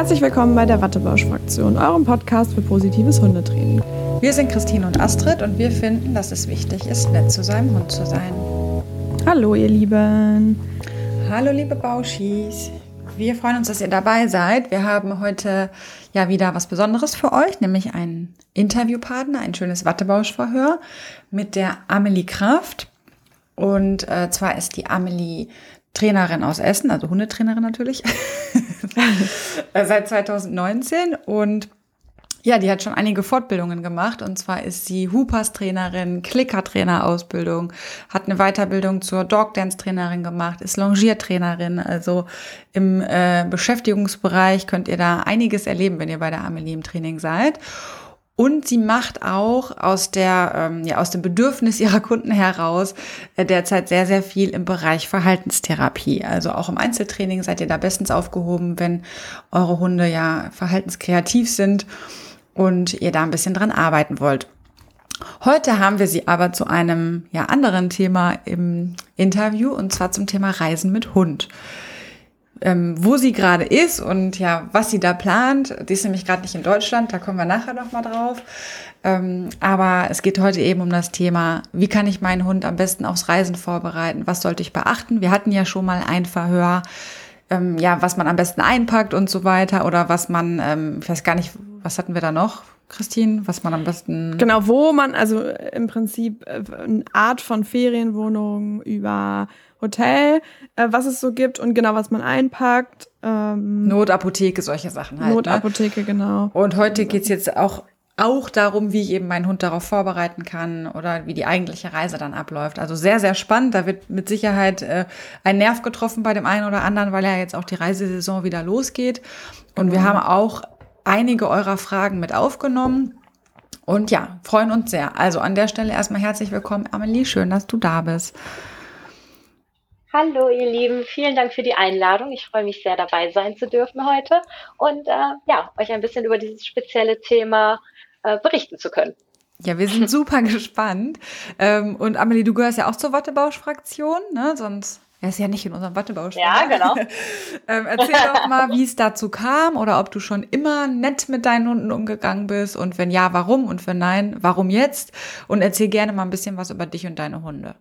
Herzlich willkommen bei der Wattebausch-Fraktion, eurem Podcast für positives Hundetraining. Wir sind Christine und Astrid und wir finden, dass es wichtig ist, nett zu seinem Hund zu sein. Hallo, ihr Lieben. Hallo, liebe Bauschis. Wir freuen uns, dass ihr dabei seid. Wir haben heute ja wieder was Besonderes für euch, nämlich einen Interviewpartner, ein schönes Wattebausch-Verhör mit der Amelie Kraft. Und äh, zwar ist die Amelie Trainerin aus Essen, also Hundetrainerin natürlich, seit 2019 und ja, die hat schon einige Fortbildungen gemacht und zwar ist sie Hoopers-Trainerin, Clicker-Trainer-Ausbildung, hat eine Weiterbildung zur Dog-Dance-Trainerin gemacht, ist Longiertrainerin. Also im äh, Beschäftigungsbereich könnt ihr da einiges erleben, wenn ihr bei der Amelie im Training seid. Und sie macht auch aus der, ähm, ja, aus dem Bedürfnis ihrer Kunden heraus äh, derzeit sehr, sehr viel im Bereich Verhaltenstherapie. Also auch im Einzeltraining seid ihr da bestens aufgehoben, wenn eure Hunde ja verhaltenskreativ sind und ihr da ein bisschen dran arbeiten wollt. Heute haben wir sie aber zu einem ja, anderen Thema im Interview und zwar zum Thema Reisen mit Hund ähm, wo sie gerade ist und ja, was sie da plant. Die ist nämlich gerade nicht in Deutschland, da kommen wir nachher noch mal drauf. Ähm, aber es geht heute eben um das Thema, wie kann ich meinen Hund am besten aufs Reisen vorbereiten? Was sollte ich beachten? Wir hatten ja schon mal ein Verhör, ähm, ja, was man am besten einpackt und so weiter oder was man, ähm, ich weiß gar nicht, was hatten wir da noch? Christine, was man am besten. Genau, wo man, also im Prinzip äh, eine Art von Ferienwohnung über Hotel, äh, was es so gibt und genau, was man einpackt. Ähm, Notapotheke, solche Sachen halt. Ne? Notapotheke, ne? genau. Und heute geht's jetzt auch, auch darum, wie ich eben meinen Hund darauf vorbereiten kann oder wie die eigentliche Reise dann abläuft. Also sehr, sehr spannend. Da wird mit Sicherheit äh, ein Nerv getroffen bei dem einen oder anderen, weil ja jetzt auch die Reisesaison wieder losgeht. Und genau. wir haben auch einige eurer Fragen mit aufgenommen. Und ja, freuen uns sehr. Also an der Stelle erstmal herzlich willkommen, Amelie. Schön, dass du da bist. Hallo, ihr Lieben. Vielen Dank für die Einladung. Ich freue mich sehr, dabei sein zu dürfen heute und äh, ja, euch ein bisschen über dieses spezielle Thema äh, berichten zu können. Ja, wir sind super gespannt. Ähm, und Amelie, du gehörst ja auch zur Wattebausch-Fraktion, ne? Sonst er ist ja nicht in unserem Wattebausch. Ja, genau. ähm, erzähl doch mal, wie es dazu kam oder ob du schon immer nett mit deinen Hunden umgegangen bist und wenn ja, warum und wenn nein, warum jetzt? Und erzähl gerne mal ein bisschen was über dich und deine Hunde.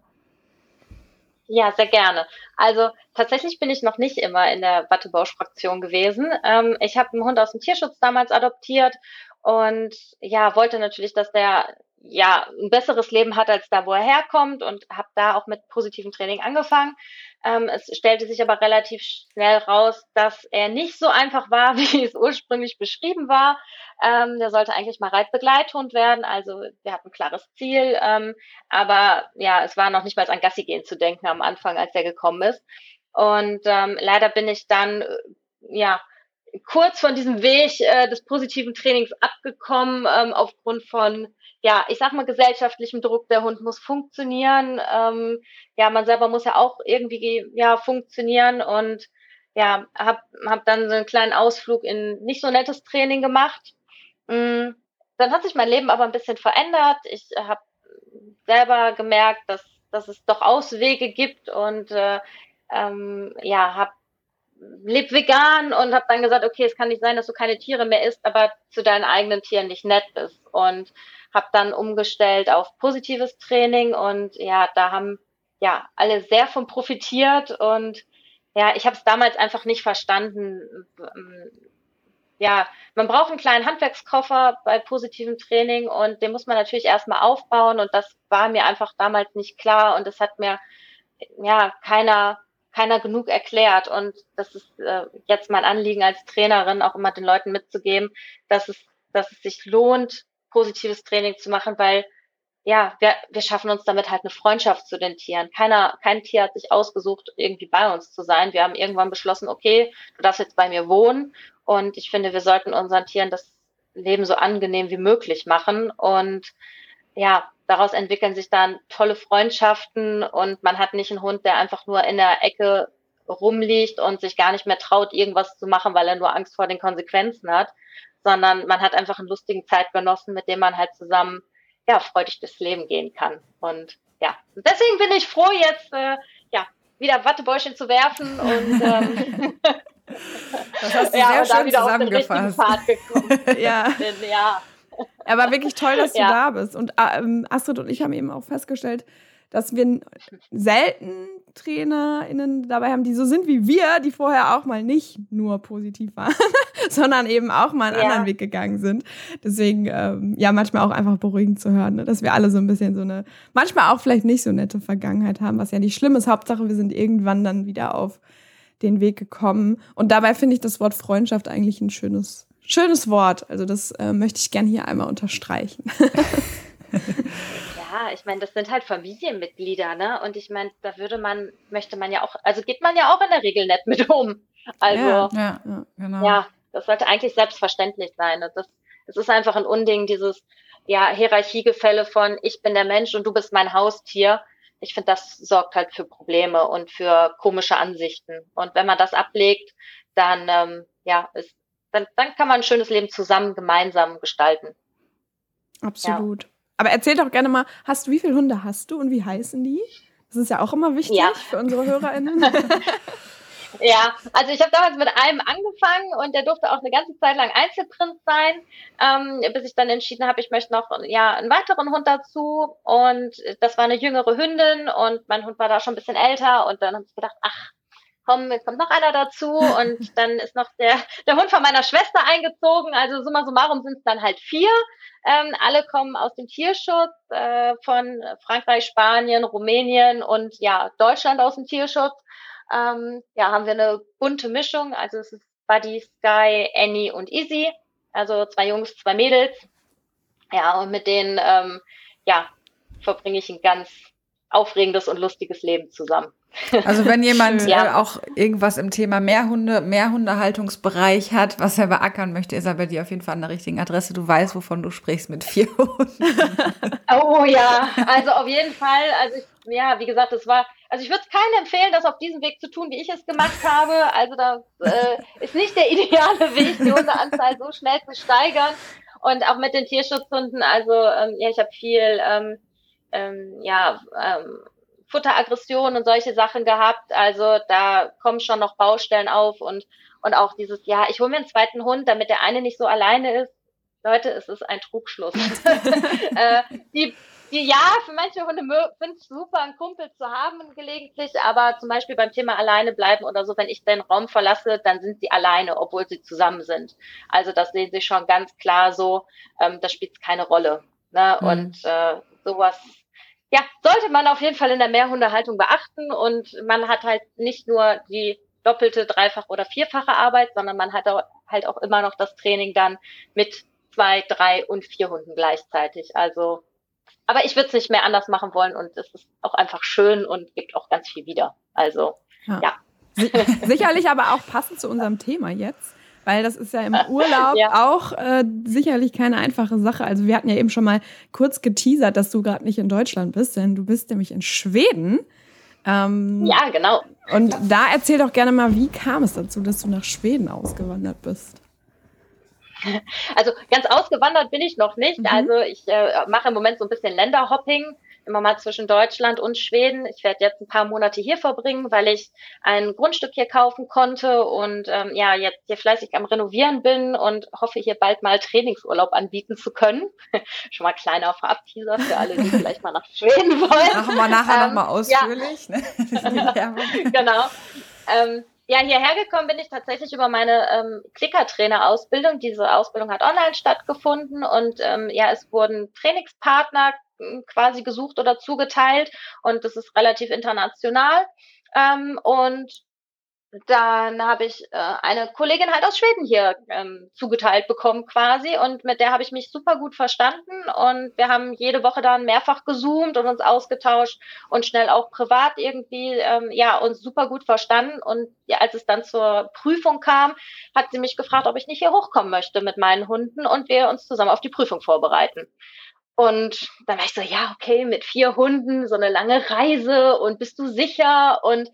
Ja, sehr gerne. Also tatsächlich bin ich noch nicht immer in der Wattebausch-Fraktion gewesen. Ähm, ich habe einen Hund aus dem Tierschutz damals adoptiert und ja, wollte natürlich, dass der ja ein besseres Leben hat als da, wo er herkommt und habe da auch mit positivem Training angefangen. Ähm, es stellte sich aber relativ schnell raus, dass er nicht so einfach war, wie es ursprünglich beschrieben war. Ähm, der sollte eigentlich mal Reitbegleithund werden, also wir hatten ein klares Ziel, ähm, aber ja, es war noch nicht mal an Gassi gehen zu denken am Anfang, als er gekommen ist. Und ähm, leider bin ich dann äh, ja kurz von diesem Weg äh, des positiven Trainings abgekommen, ähm, aufgrund von, ja, ich sag mal, gesellschaftlichem Druck. Der Hund muss funktionieren. Ähm, ja, man selber muss ja auch irgendwie ja funktionieren und ja, hab, hab dann so einen kleinen Ausflug in nicht so nettes Training gemacht. Mm, dann hat sich mein Leben aber ein bisschen verändert. Ich habe selber gemerkt, dass, dass es doch Auswege gibt und äh, ähm, ja, habe leb vegan und habe dann gesagt, okay, es kann nicht sein, dass du keine Tiere mehr isst, aber zu deinen eigenen Tieren nicht nett bist und habe dann umgestellt auf positives Training und ja, da haben ja alle sehr von profitiert und ja, ich habe es damals einfach nicht verstanden. Ja, man braucht einen kleinen Handwerkskoffer bei positivem Training und den muss man natürlich erstmal aufbauen und das war mir einfach damals nicht klar und es hat mir ja keiner keiner genug erklärt. Und das ist äh, jetzt mein Anliegen als Trainerin, auch immer den Leuten mitzugeben, dass es, dass es sich lohnt, positives Training zu machen, weil ja, wir, wir schaffen uns damit halt eine Freundschaft zu den Tieren. Keiner, kein Tier hat sich ausgesucht, irgendwie bei uns zu sein. Wir haben irgendwann beschlossen, okay, du darfst jetzt bei mir wohnen. Und ich finde, wir sollten unseren Tieren das Leben so angenehm wie möglich machen. Und ja, daraus entwickeln sich dann tolle Freundschaften und man hat nicht einen Hund, der einfach nur in der Ecke rumliegt und sich gar nicht mehr traut, irgendwas zu machen, weil er nur Angst vor den Konsequenzen hat, sondern man hat einfach einen lustigen Zeitgenossen, mit dem man halt zusammen ja freudig durchs Leben gehen kann. Und ja, deswegen bin ich froh, jetzt äh, ja wieder Wattebäuschen zu werfen und ähm, Das hast du ja, sehr schön zusammengefasst. ja. ja. Aber wirklich toll, dass du ja. da bist. Und ähm, Astrid und ich haben eben auch festgestellt, dass wir selten TrainerInnen dabei haben, die so sind wie wir, die vorher auch mal nicht nur positiv waren, sondern eben auch mal einen ja. anderen Weg gegangen sind. Deswegen, ähm, ja, manchmal auch einfach beruhigend zu hören, ne? dass wir alle so ein bisschen so eine, manchmal auch vielleicht nicht so nette Vergangenheit haben, was ja nicht schlimm ist. Hauptsache, wir sind irgendwann dann wieder auf den Weg gekommen. Und dabei finde ich das Wort Freundschaft eigentlich ein schönes, schönes Wort. Also das äh, möchte ich gerne hier einmal unterstreichen. Ja, ich meine, das sind halt Familienmitglieder, ne? Und ich meine, da würde man, möchte man ja auch, also geht man ja auch in der Regel nett mit um. Also, ja, ja, ja genau. Ja, das sollte eigentlich selbstverständlich sein. Das, das ist einfach ein Unding, dieses, ja, Hierarchiegefälle von ich bin der Mensch und du bist mein Haustier. Ich finde, das sorgt halt für Probleme und für komische Ansichten. Und wenn man das ablegt, dann, ähm, ja, ist, dann, dann kann man ein schönes Leben zusammen, gemeinsam gestalten. Absolut. Ja. Aber erzähl doch gerne mal, hast du, wie viele Hunde hast du und wie heißen die? Das ist ja auch immer wichtig ja. für unsere HörerInnen. ja, also ich habe damals mit einem angefangen und der durfte auch eine ganze Zeit lang Einzelprinz sein, ähm, bis ich dann entschieden habe, ich möchte noch ja einen weiteren Hund dazu und das war eine jüngere Hündin und mein Hund war da schon ein bisschen älter und dann habe ich gedacht, ach, komm, jetzt kommt noch einer dazu und dann ist noch der, der Hund von meiner Schwester eingezogen. Also summa summarum sind es dann halt vier. Ähm, alle kommen aus dem Tierschutz äh, von Frankreich, Spanien, Rumänien und ja, Deutschland aus dem Tierschutz. Ähm, ja, haben wir eine bunte Mischung. Also es ist Buddy, Sky, Annie und Easy. Also zwei Jungs, zwei Mädels. Ja, und mit denen, ähm, ja, verbringe ich ein ganz aufregendes und lustiges Leben zusammen. Also wenn jemand äh, ja. auch irgendwas im Thema Mehrhunde, Mehrhundehaltungsbereich hat, was er beackern möchte, ist er bei dir auf jeden Fall an der richtigen Adresse. Du weißt, wovon du sprichst mit vier Hunden. Oh ja, also auf jeden Fall. Also ich, ja, wie gesagt, es war, also ich würde es keinem empfehlen, das auf diesem Weg zu tun, wie ich es gemacht habe. Also das äh, ist nicht der ideale Weg, die Hundeanzahl so schnell zu steigern. Und auch mit den Tierschutzhunden, also ähm, ja, ich habe viel ähm, ähm, ja, ähm, Futteraggression und solche Sachen gehabt. Also da kommen schon noch Baustellen auf und, und auch dieses, ja, ich hole mir einen zweiten Hund, damit der eine nicht so alleine ist. Leute, es ist ein Trugschluss. äh, die, die, ja, für manche Hunde finde ich super, einen Kumpel zu haben gelegentlich, aber zum Beispiel beim Thema alleine bleiben oder so, wenn ich den Raum verlasse, dann sind sie alleine, obwohl sie zusammen sind. Also das sehen sie schon ganz klar so, ähm, das spielt keine Rolle. Ne? Mhm. Und äh, sowas ja, sollte man auf jeden Fall in der Mehrhundehaltung beachten und man hat halt nicht nur die doppelte, dreifach oder vierfache Arbeit, sondern man hat auch, halt auch immer noch das Training dann mit zwei, drei und vier Hunden gleichzeitig. Also, aber ich würde es nicht mehr anders machen wollen und es ist auch einfach schön und gibt auch ganz viel wieder. Also, ja. ja. Sicherlich aber auch passend zu unserem Thema jetzt weil das ist ja im Urlaub ja. auch äh, sicherlich keine einfache Sache. Also wir hatten ja eben schon mal kurz geteasert, dass du gerade nicht in Deutschland bist, denn du bist nämlich in Schweden. Ähm, ja, genau. Und da erzähl doch gerne mal, wie kam es dazu, dass du nach Schweden ausgewandert bist? Also ganz ausgewandert bin ich noch nicht. Mhm. Also ich äh, mache im Moment so ein bisschen Länderhopping immer mal zwischen Deutschland und Schweden. Ich werde jetzt ein paar Monate hier verbringen, weil ich ein Grundstück hier kaufen konnte und ähm, ja, jetzt hier fleißig am Renovieren bin und hoffe hier bald mal Trainingsurlaub anbieten zu können. Schon mal kleiner Vorab-Teaser für alle, die vielleicht mal nach Schweden wollen. Machen wir nachher ähm, nochmal ausführlich. Ja. Ne? genau. Ähm, ja, hierher gekommen bin ich tatsächlich über meine ähm, Klicker-Trainer-Ausbildung. Diese Ausbildung hat online stattgefunden und ähm, ja, es wurden Trainingspartner quasi gesucht oder zugeteilt und das ist relativ international. Ähm, und dann habe ich äh, eine Kollegin halt aus Schweden hier ähm, zugeteilt bekommen quasi und mit der habe ich mich super gut verstanden und wir haben jede Woche dann mehrfach gezoomt und uns ausgetauscht und schnell auch privat irgendwie ähm, ja uns super gut verstanden und ja, als es dann zur Prüfung kam, hat sie mich gefragt, ob ich nicht hier hochkommen möchte mit meinen Hunden und wir uns zusammen auf die Prüfung vorbereiten. Und dann war ich so, ja, okay, mit vier Hunden, so eine lange Reise und bist du sicher? Und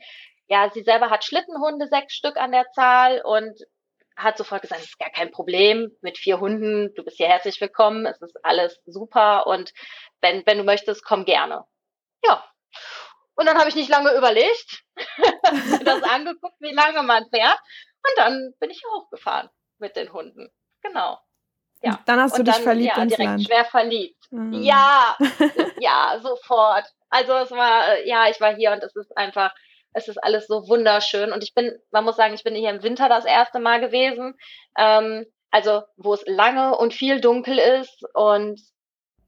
ja, sie selber hat Schlittenhunde, sechs Stück an der Zahl und hat sofort gesagt, es ist gar kein Problem mit vier Hunden, du bist hier herzlich willkommen, es ist alles super und wenn, wenn du möchtest, komm gerne. Ja. Und dann habe ich nicht lange überlegt, das angeguckt, wie lange man fährt. Und dann bin ich hochgefahren mit den Hunden. Genau. Ja. dann hast du und dich dann, verliebt ja, ins direkt Land. schwer verliebt. Mhm. Ja, ja, sofort. Also es war, ja, ich war hier und es ist einfach, es ist alles so wunderschön. Und ich bin, man muss sagen, ich bin hier im Winter das erste Mal gewesen. Ähm, also wo es lange und viel dunkel ist und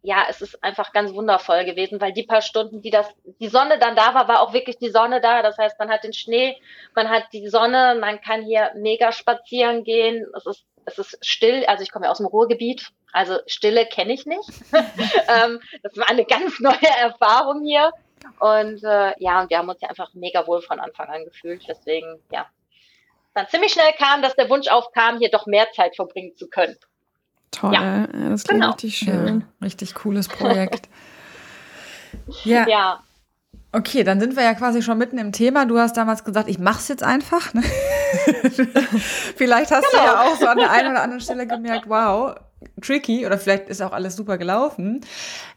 ja, es ist einfach ganz wundervoll gewesen, weil die paar Stunden, die das, die Sonne dann da war, war auch wirklich die Sonne da. Das heißt, man hat den Schnee, man hat die Sonne, man kann hier mega spazieren gehen. Es ist, es ist still. Also ich komme ja aus dem Ruhrgebiet, also Stille kenne ich nicht. ähm, das war eine ganz neue Erfahrung hier. Und äh, ja, und wir haben uns ja einfach mega wohl von Anfang an gefühlt. Deswegen, ja, dann ziemlich schnell kam, dass der Wunsch aufkam, hier doch mehr Zeit verbringen zu können. Toll, ja. das klingt genau. richtig schön. Ja, richtig cooles Projekt. ja. ja. Okay, dann sind wir ja quasi schon mitten im Thema. Du hast damals gesagt, ich mach's jetzt einfach. Ne? vielleicht hast genau. du ja auch so an der einen oder anderen Stelle gemerkt, wow, tricky oder vielleicht ist auch alles super gelaufen.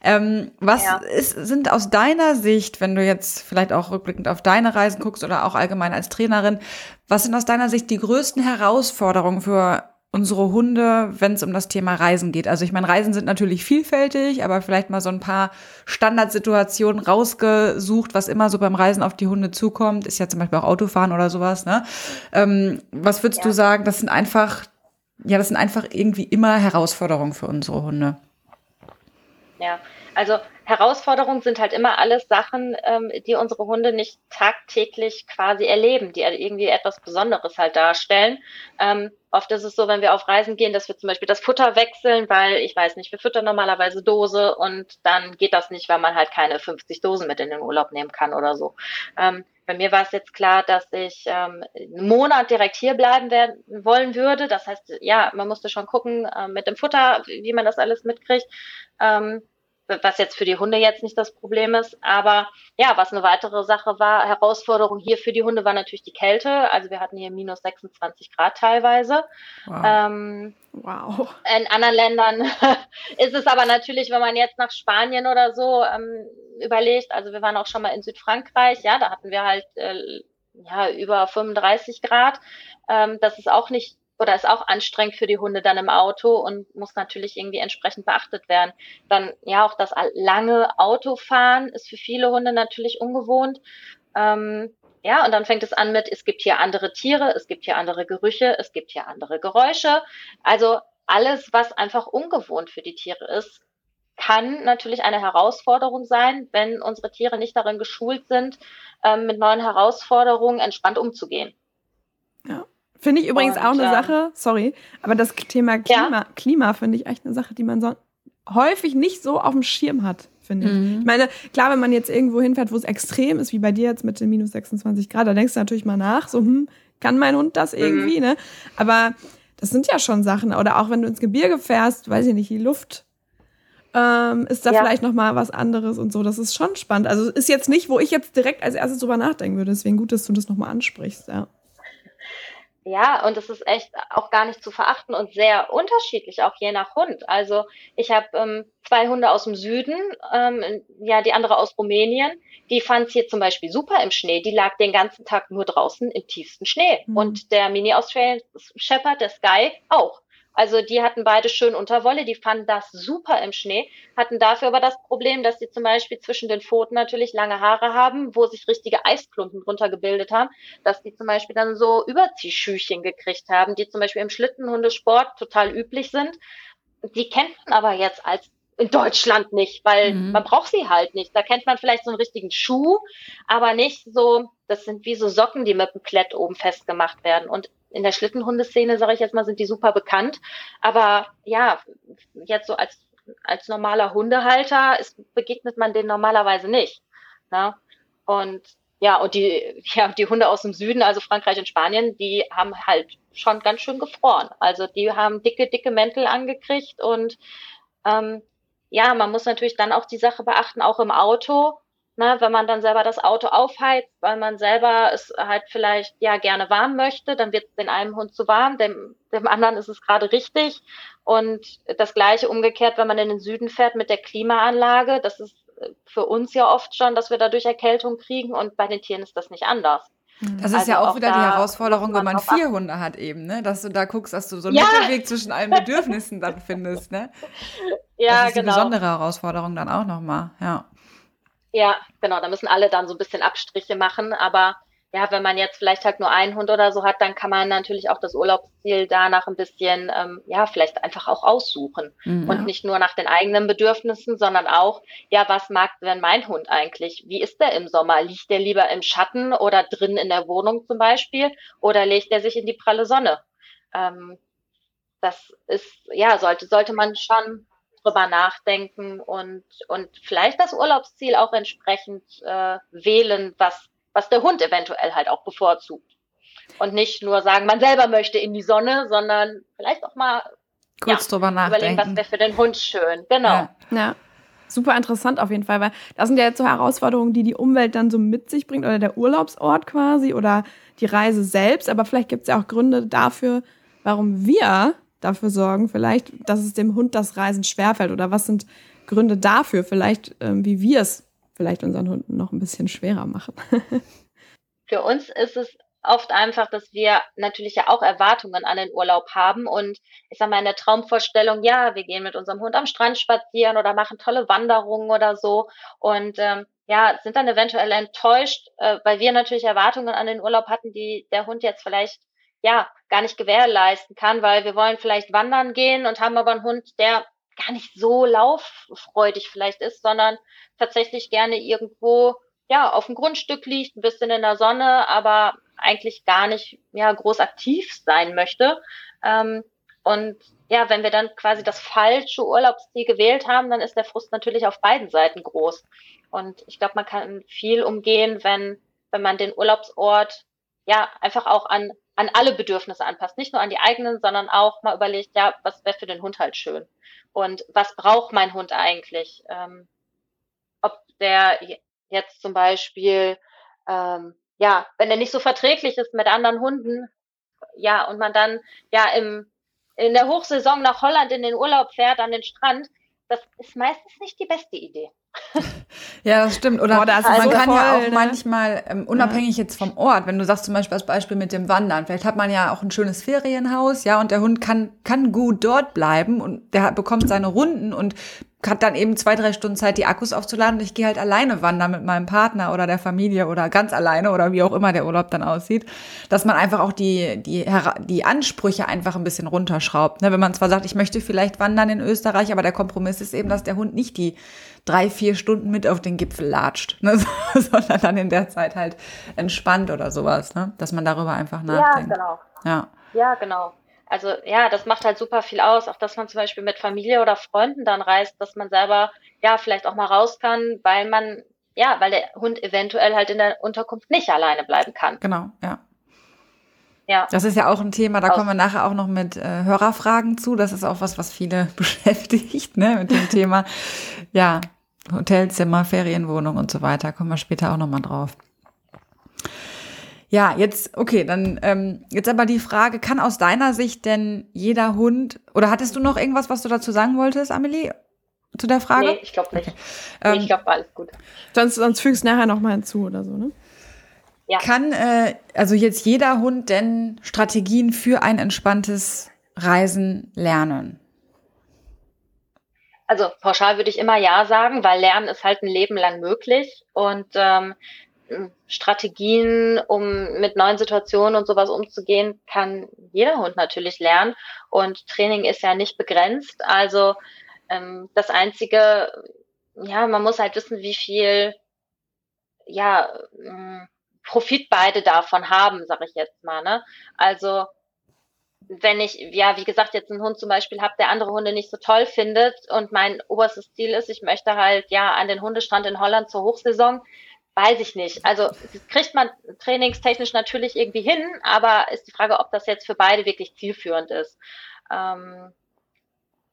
Ähm, was ja. ist, sind aus deiner Sicht, wenn du jetzt vielleicht auch rückblickend auf deine Reisen guckst oder auch allgemein als Trainerin, was sind aus deiner Sicht die größten Herausforderungen für unsere Hunde, wenn es um das Thema Reisen geht? Also ich meine, Reisen sind natürlich vielfältig, aber vielleicht mal so ein paar Standardsituationen rausgesucht, was immer so beim Reisen auf die Hunde zukommt, ist ja zum Beispiel auch Autofahren oder sowas. Ne? Ähm, was würdest ja. du sagen? Das sind einfach, ja, das sind einfach irgendwie immer Herausforderungen für unsere Hunde. Ja, also Herausforderungen sind halt immer alles Sachen, ähm, die unsere Hunde nicht tagtäglich quasi erleben, die irgendwie etwas Besonderes halt darstellen. Ähm, oft ist es so, wenn wir auf Reisen gehen, dass wir zum Beispiel das Futter wechseln, weil ich weiß nicht, wir füttern normalerweise Dose und dann geht das nicht, weil man halt keine 50 Dosen mit in den Urlaub nehmen kann oder so. Ähm, bei mir war es jetzt klar, dass ich ähm, einen Monat direkt hier bleiben werden, wollen würde. Das heißt, ja, man musste schon gucken äh, mit dem Futter, wie man das alles mitkriegt. Ähm, was jetzt für die Hunde jetzt nicht das Problem ist. Aber ja, was eine weitere Sache war, Herausforderung hier für die Hunde war natürlich die Kälte. Also wir hatten hier minus 26 Grad teilweise. Wow. Ähm, wow. In anderen Ländern ist es aber natürlich, wenn man jetzt nach Spanien oder so ähm, überlegt, also wir waren auch schon mal in Südfrankreich, ja, da hatten wir halt äh, ja über 35 Grad. Ähm, das ist auch nicht oder ist auch anstrengend für die Hunde dann im Auto und muss natürlich irgendwie entsprechend beachtet werden. Dann ja auch das lange Autofahren ist für viele Hunde natürlich ungewohnt. Ähm, ja, und dann fängt es an mit, es gibt hier andere Tiere, es gibt hier andere Gerüche, es gibt hier andere Geräusche. Also alles, was einfach ungewohnt für die Tiere ist, kann natürlich eine Herausforderung sein, wenn unsere Tiere nicht darin geschult sind, ähm, mit neuen Herausforderungen entspannt umzugehen. Ja. Finde ich übrigens und, auch eine Sache, sorry, aber das Thema Klima, ja. Klima finde ich echt eine Sache, die man so häufig nicht so auf dem Schirm hat, finde ich. Mhm. Ich meine, klar, wenn man jetzt irgendwo hinfährt, wo es extrem ist, wie bei dir jetzt mit den minus 26 Grad, da denkst du natürlich mal nach, so, hm, kann mein Hund das irgendwie, mhm. ne? Aber das sind ja schon Sachen. Oder auch wenn du ins Gebirge fährst, weiß ich nicht, die Luft ähm, ist da ja. vielleicht noch mal was anderes und so. Das ist schon spannend. Also ist jetzt nicht, wo ich jetzt direkt als erstes drüber nachdenken würde. Deswegen gut, dass du das noch mal ansprichst, ja. Ja, und es ist echt auch gar nicht zu verachten und sehr unterschiedlich, auch je nach Hund. Also ich habe ähm, zwei Hunde aus dem Süden, ähm, ja, die andere aus Rumänien. Die fand es hier zum Beispiel super im Schnee. Die lag den ganzen Tag nur draußen im tiefsten Schnee. Mhm. Und der Mini-Australian Shepherd, der Sky, auch. Also die hatten beide schön Unterwolle, die fanden das super im Schnee, hatten dafür aber das Problem, dass sie zum Beispiel zwischen den Pfoten natürlich lange Haare haben, wo sich richtige Eisklumpen drunter gebildet haben, dass die zum Beispiel dann so Überziehschüchchen gekriegt haben, die zum Beispiel im Schlittenhundesport total üblich sind. Die kennt man aber jetzt als in Deutschland nicht, weil mhm. man braucht sie halt nicht. Da kennt man vielleicht so einen richtigen Schuh, aber nicht so, das sind wie so Socken, die mit dem Klett oben festgemacht werden. Und in der Schlittenhundeszene, sage ich jetzt mal, sind die super bekannt. Aber ja, jetzt so als, als normaler Hundehalter ist, begegnet man denen normalerweise nicht. Ne? Und ja, und die, ja, die Hunde aus dem Süden, also Frankreich und Spanien, die haben halt schon ganz schön gefroren. Also die haben dicke, dicke Mäntel angekriegt und ähm, ja, man muss natürlich dann auch die Sache beachten, auch im Auto Ne, wenn man dann selber das Auto aufheizt, weil man selber es halt vielleicht ja gerne warm möchte, dann wird den einen Hund zu warm, dem, dem anderen ist es gerade richtig. Und das gleiche umgekehrt, wenn man in den Süden fährt mit der Klimaanlage, das ist für uns ja oft schon, dass wir dadurch Erkältung kriegen und bei den Tieren ist das nicht anders. Das ist also ja auch, auch wieder die Herausforderung, wenn man vier Hunde hat eben, ne? Dass du da guckst, dass du so einen ja. Mittelweg zwischen allen Bedürfnissen dann findest, ne? Ja, das ist genau. eine besondere Herausforderung dann auch nochmal, ja. Ja, genau, da müssen alle dann so ein bisschen Abstriche machen, aber ja, wenn man jetzt vielleicht halt nur einen Hund oder so hat, dann kann man natürlich auch das Urlaubsziel danach ein bisschen, ähm, ja, vielleicht einfach auch aussuchen. Mhm. Und nicht nur nach den eigenen Bedürfnissen, sondern auch, ja, was mag denn mein Hund eigentlich? Wie ist der im Sommer? Liegt der lieber im Schatten oder drin in der Wohnung zum Beispiel? Oder legt er sich in die pralle Sonne? Ähm, das ist, ja, sollte, sollte man schon drüber nachdenken und, und vielleicht das Urlaubsziel auch entsprechend äh, wählen, was was der Hund eventuell halt auch bevorzugt. Und nicht nur sagen, man selber möchte in die Sonne, sondern vielleicht auch mal kurz ja, drüber nachdenken. Überlegen, was wäre für den Hund schön. Genau. Ja. ja. Super interessant auf jeden Fall, weil das sind ja jetzt so Herausforderungen, die die Umwelt dann so mit sich bringt oder der Urlaubsort quasi oder die Reise selbst. Aber vielleicht gibt es ja auch Gründe dafür, warum wir dafür sorgen, vielleicht, dass es dem Hund das Reisen schwerfällt oder was sind Gründe dafür, vielleicht, ähm, wie wir es vielleicht unseren Hunden noch ein bisschen schwerer machen. Für uns ist es oft einfach, dass wir natürlich ja auch Erwartungen an den Urlaub haben und ich sag mal in der Traumvorstellung, ja, wir gehen mit unserem Hund am Strand spazieren oder machen tolle Wanderungen oder so und ähm, ja, sind dann eventuell enttäuscht, äh, weil wir natürlich Erwartungen an den Urlaub hatten, die der Hund jetzt vielleicht ja gar nicht gewährleisten kann, weil wir wollen vielleicht wandern gehen und haben aber einen Hund, der gar nicht so lauffreudig vielleicht ist, sondern tatsächlich gerne irgendwo ja auf dem Grundstück liegt, ein bisschen in der Sonne, aber eigentlich gar nicht ja groß aktiv sein möchte. Ähm, und ja, wenn wir dann quasi das falsche Urlaubsziel gewählt haben, dann ist der Frust natürlich auf beiden Seiten groß. Und ich glaube, man kann viel umgehen, wenn wenn man den Urlaubsort ja einfach auch an an alle Bedürfnisse anpasst, nicht nur an die eigenen, sondern auch mal überlegt, ja, was wäre für den Hund halt schön und was braucht mein Hund eigentlich? Ähm, ob der jetzt zum Beispiel, ähm, ja, wenn er nicht so verträglich ist mit anderen Hunden, ja, und man dann ja im, in der Hochsaison nach Holland in den Urlaub fährt, an den Strand, das ist meistens nicht die beste Idee. Ja, das stimmt. Oder Boah, das man kann voll, ja auch ne? manchmal, ähm, unabhängig ja. jetzt vom Ort, wenn du sagst zum Beispiel als Beispiel mit dem Wandern, vielleicht hat man ja auch ein schönes Ferienhaus, ja, und der Hund kann, kann gut dort bleiben und der bekommt seine Runden und hat dann eben zwei, drei Stunden Zeit, die Akkus aufzuladen und ich gehe halt alleine wandern mit meinem Partner oder der Familie oder ganz alleine oder wie auch immer der Urlaub dann aussieht, dass man einfach auch die, die, die Ansprüche einfach ein bisschen runterschraubt. Ne? Wenn man zwar sagt, ich möchte vielleicht wandern in Österreich, aber der Kompromiss ist eben, dass der Hund nicht die drei, vier Stunden mit auf den Gipfel latscht, ne? sondern dann in der Zeit halt entspannt oder sowas, ne? dass man darüber einfach nachdenkt. Ja, genau. Ja, ja genau. Also ja, das macht halt super viel aus, auch dass man zum Beispiel mit Familie oder Freunden dann reist, dass man selber ja vielleicht auch mal raus kann, weil man ja, weil der Hund eventuell halt in der Unterkunft nicht alleine bleiben kann. Genau, ja. Ja. Das ist ja auch ein Thema, da kommen wir nachher auch noch mit äh, Hörerfragen zu. Das ist auch was, was viele beschäftigt, ne, mit dem Thema. Ja, Hotelzimmer, Ferienwohnung und so weiter. Kommen wir später auch nochmal drauf. Ja, jetzt, okay, dann ähm, jetzt aber die Frage, kann aus deiner Sicht denn jeder Hund, oder hattest du noch irgendwas, was du dazu sagen wolltest, Amelie, zu der Frage? Nee, ich glaube nicht. Okay. Nee, ich ähm, glaube, alles gut. Sonst, sonst fügst du nachher nochmal hinzu oder so, ne? Ja. Kann äh, also jetzt jeder Hund denn Strategien für ein entspanntes Reisen lernen? Also pauschal würde ich immer ja sagen, weil Lernen ist halt ein Leben lang möglich und ähm, Strategien, um mit neuen Situationen und sowas umzugehen, kann jeder Hund natürlich lernen. Und Training ist ja nicht begrenzt. Also ähm, das Einzige, ja, man muss halt wissen, wie viel, ja, mm, Profit beide davon haben, sage ich jetzt mal. Ne? Also wenn ich, ja, wie gesagt, jetzt einen Hund zum Beispiel habe, der andere Hunde nicht so toll findet und mein oberstes Ziel ist, ich möchte halt ja an den Hundestrand in Holland zur Hochsaison, weiß ich nicht. Also das kriegt man trainingstechnisch natürlich irgendwie hin, aber ist die Frage, ob das jetzt für beide wirklich zielführend ist. Ähm,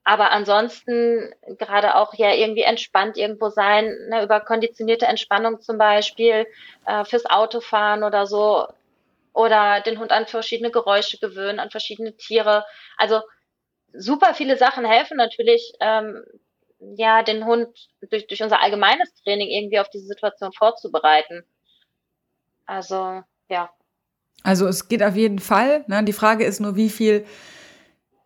aber ansonsten gerade auch ja irgendwie entspannt irgendwo sein, ne, über konditionierte Entspannung zum Beispiel äh, fürs Autofahren oder so. Oder den Hund an verschiedene Geräusche gewöhnen, an verschiedene Tiere. Also super viele Sachen helfen natürlich, ähm, ja, den Hund durch, durch unser allgemeines Training irgendwie auf diese Situation vorzubereiten. Also, ja. Also es geht auf jeden Fall. Ne? Die Frage ist nur, wie viel,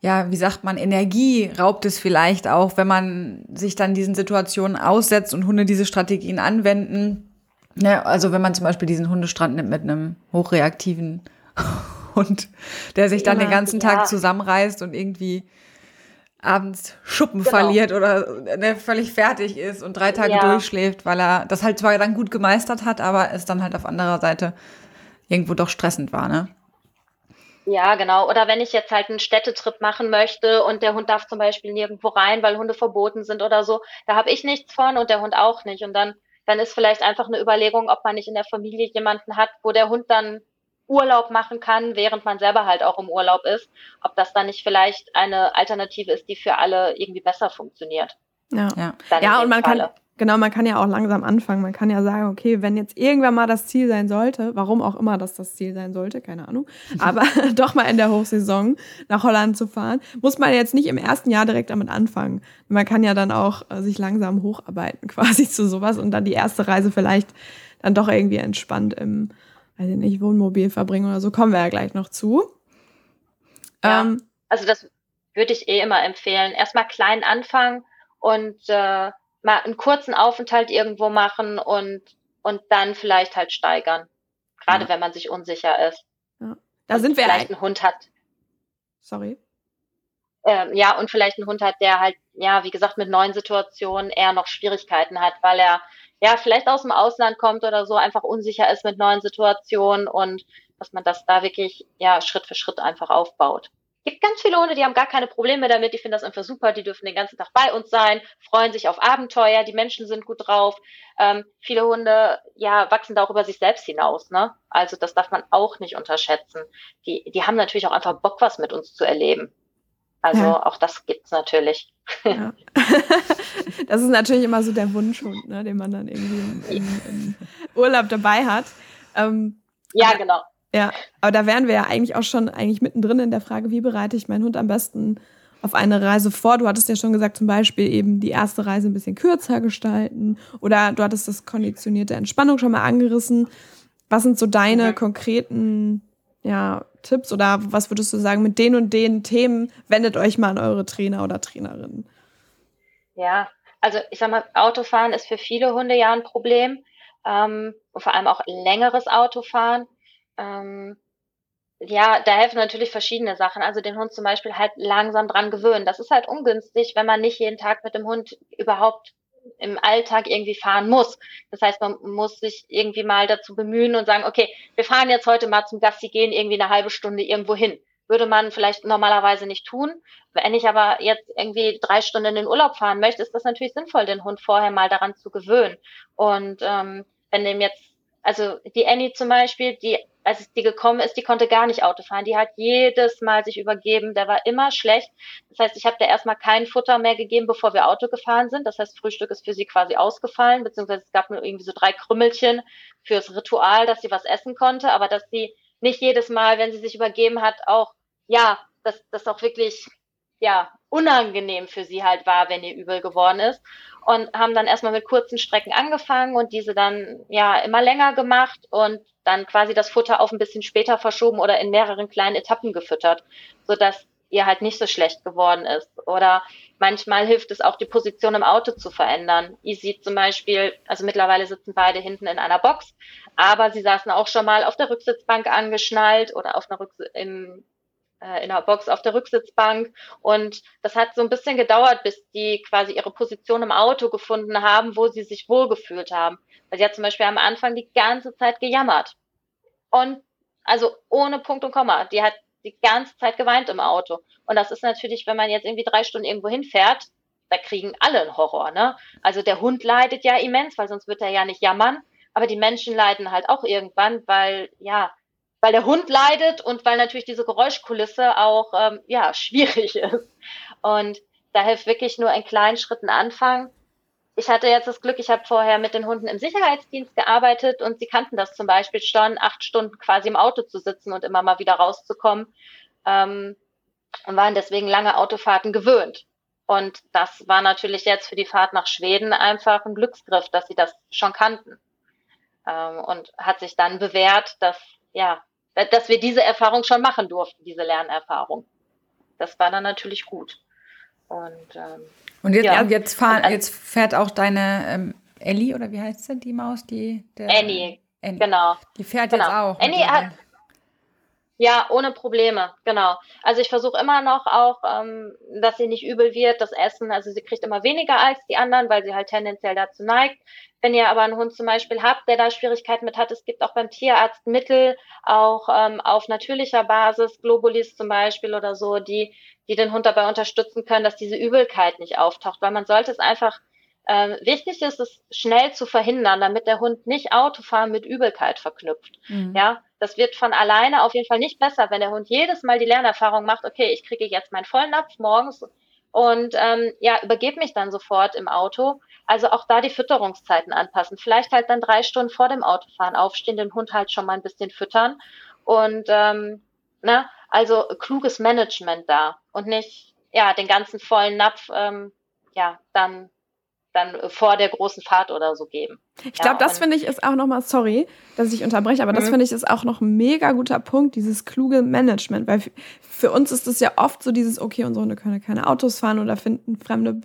ja, wie sagt man, Energie raubt es vielleicht auch, wenn man sich dann diesen Situationen aussetzt und Hunde diese Strategien anwenden. Ne? Also wenn man zum Beispiel diesen Hundestrand nimmt mit einem hochreaktiven Hund, der sich dann Immer, den ganzen Tag zusammenreißt und irgendwie abends Schuppen genau. verliert oder ne, völlig fertig ist und drei Tage ja. durchschläft, weil er das halt zwar dann gut gemeistert hat, aber es dann halt auf anderer Seite irgendwo doch stressend war, ne? Ja, genau. Oder wenn ich jetzt halt einen Städtetrip machen möchte und der Hund darf zum Beispiel nirgendwo rein, weil Hunde verboten sind oder so, da habe ich nichts von und der Hund auch nicht. Und dann, dann ist vielleicht einfach eine Überlegung, ob man nicht in der Familie jemanden hat, wo der Hund dann Urlaub machen kann, während man selber halt auch im Urlaub ist, ob das dann nicht vielleicht eine Alternative ist, die für alle irgendwie besser funktioniert. Ja, ja. ja und man Falle. kann, genau, man kann ja auch langsam anfangen. Man kann ja sagen, okay, wenn jetzt irgendwann mal das Ziel sein sollte, warum auch immer das das Ziel sein sollte, keine Ahnung, aber doch mal in der Hochsaison nach Holland zu fahren, muss man jetzt nicht im ersten Jahr direkt damit anfangen. Man kann ja dann auch äh, sich langsam hocharbeiten quasi zu sowas und dann die erste Reise vielleicht dann doch irgendwie entspannt im weiß ich nicht, Wohnmobil verbringen oder so, kommen wir ja gleich noch zu. Ja, ähm, also das würde ich eh immer empfehlen. Erstmal klein anfangen und äh, mal einen kurzen Aufenthalt irgendwo machen und, und dann vielleicht halt steigern. Gerade ja. wenn man sich unsicher ist. Ja. Da und sind wir vielleicht einen Hund hat. Sorry. Ähm, ja, und vielleicht einen Hund hat, der halt, ja, wie gesagt, mit neuen Situationen eher noch Schwierigkeiten hat, weil er ja, vielleicht aus dem Ausland kommt oder so, einfach unsicher ist mit neuen Situationen und dass man das da wirklich, ja, Schritt für Schritt einfach aufbaut. Es gibt ganz viele Hunde, die haben gar keine Probleme damit, die finden das einfach super, die dürfen den ganzen Tag bei uns sein, freuen sich auf Abenteuer, die Menschen sind gut drauf. Ähm, viele Hunde, ja, wachsen da auch über sich selbst hinaus, ne? Also das darf man auch nicht unterschätzen. Die, die haben natürlich auch einfach Bock, was mit uns zu erleben. Also ja. auch das gibt's natürlich. Ja. das ist natürlich immer so der Wunschhund, ne, den man dann irgendwie im, im, im Urlaub dabei hat. Ähm, ja, genau. Ja, aber da wären wir ja eigentlich auch schon eigentlich mittendrin in der Frage, wie bereite ich meinen Hund am besten auf eine Reise vor? Du hattest ja schon gesagt, zum Beispiel eben die erste Reise ein bisschen kürzer gestalten oder du hattest das konditionierte Entspannung schon mal angerissen. Was sind so deine mhm. konkreten ja, Tipps oder was würdest du sagen, mit den und den Themen wendet euch mal an eure Trainer oder Trainerinnen? Ja, also ich sag mal, Autofahren ist für viele Hunde ja ein Problem ähm, und vor allem auch längeres Autofahren. Ähm, ja, da helfen natürlich verschiedene Sachen. Also den Hund zum Beispiel halt langsam dran gewöhnen. Das ist halt ungünstig, wenn man nicht jeden Tag mit dem Hund überhaupt im Alltag irgendwie fahren muss. Das heißt, man muss sich irgendwie mal dazu bemühen und sagen, okay, wir fahren jetzt heute mal zum Gassi gehen, irgendwie eine halbe Stunde irgendwo hin. Würde man vielleicht normalerweise nicht tun. Wenn ich aber jetzt irgendwie drei Stunden in den Urlaub fahren möchte, ist das natürlich sinnvoll, den Hund vorher mal daran zu gewöhnen. Und ähm, wenn dem jetzt, also die Annie zum Beispiel, die als die gekommen ist, die konnte gar nicht Auto fahren. Die hat jedes Mal sich übergeben. Der war immer schlecht. Das heißt, ich habe der erstmal kein Futter mehr gegeben, bevor wir Auto gefahren sind. Das heißt, Frühstück ist für sie quasi ausgefallen, beziehungsweise es gab nur irgendwie so drei Krümmelchen fürs Ritual, dass sie was essen konnte, aber dass sie nicht jedes Mal, wenn sie sich übergeben hat, auch, ja, dass das auch wirklich, ja, unangenehm für sie halt war, wenn ihr übel geworden ist. Und haben dann erstmal mit kurzen Strecken angefangen und diese dann, ja, immer länger gemacht und dann quasi das Futter auf ein bisschen später verschoben oder in mehreren kleinen Etappen gefüttert, sodass ihr halt nicht so schlecht geworden ist. Oder manchmal hilft es auch, die Position im Auto zu verändern. Easy zum Beispiel, also mittlerweile sitzen beide hinten in einer Box, aber sie saßen auch schon mal auf der Rücksitzbank angeschnallt oder auf einer Rücks im, in einer Box auf der Rücksitzbank. Und das hat so ein bisschen gedauert, bis die quasi ihre Position im Auto gefunden haben, wo sie sich wohlgefühlt haben. Weil sie hat zum Beispiel am Anfang die ganze Zeit gejammert. Und also ohne Punkt und Komma. Die hat die ganze Zeit geweint im Auto. Und das ist natürlich, wenn man jetzt irgendwie drei Stunden irgendwo hinfährt, da kriegen alle einen Horror, ne? Also der Hund leidet ja immens, weil sonst wird er ja nicht jammern. Aber die Menschen leiden halt auch irgendwann, weil, ja, weil der Hund leidet und weil natürlich diese Geräuschkulisse auch, ähm, ja, schwierig ist. Und da hilft wirklich nur in kleinen Schritten anfangen ich hatte jetzt das Glück, ich habe vorher mit den Hunden im Sicherheitsdienst gearbeitet und sie kannten das zum Beispiel schon, acht Stunden quasi im Auto zu sitzen und immer mal wieder rauszukommen ähm, und waren deswegen lange Autofahrten gewöhnt. Und das war natürlich jetzt für die Fahrt nach Schweden einfach ein Glücksgriff, dass sie das schon kannten. Ähm, und hat sich dann bewährt, dass, ja, dass wir diese Erfahrung schon machen durften, diese Lernerfahrung. Das war dann natürlich gut. Und, ähm, und jetzt, ja. jetzt, fahr, jetzt fährt auch deine ähm, Ellie, oder wie heißt sie, die Maus? Die, der, Annie, Annie, genau. Die fährt genau. jetzt auch. Annie hat, ja, ohne Probleme, genau. Also ich versuche immer noch auch, ähm, dass sie nicht übel wird, das Essen. Also sie kriegt immer weniger als die anderen, weil sie halt tendenziell dazu neigt. Wenn ihr aber einen Hund zum Beispiel habt, der da Schwierigkeiten mit hat, es gibt auch beim Tierarzt Mittel, auch ähm, auf natürlicher Basis, Globulis zum Beispiel oder so, die, die den Hund dabei unterstützen können, dass diese Übelkeit nicht auftaucht. Weil man sollte es einfach ähm, wichtig ist es, schnell zu verhindern, damit der Hund nicht Autofahren mit Übelkeit verknüpft. Mhm. Ja, das wird von alleine auf jeden Fall nicht besser, wenn der Hund jedes Mal die Lernerfahrung macht, okay, ich kriege jetzt meinen vollen Napf morgens und ähm, ja, übergebe mich dann sofort im Auto. Also auch da die Fütterungszeiten anpassen. Vielleicht halt dann drei Stunden vor dem Autofahren aufstehen, den Hund halt schon mal ein bisschen füttern. Und ähm, ne, also kluges Management da und nicht ja den ganzen vollen Napf ähm, ja dann dann vor der großen Fahrt oder so geben. Ich glaube, ja, das finde ich ist auch nochmal, sorry, dass ich unterbreche, aber mhm. das finde ich ist auch noch ein mega guter Punkt, dieses kluge Management, weil für uns ist es ja oft so dieses, okay, unsere Hunde können keine Autos fahren oder finden fremde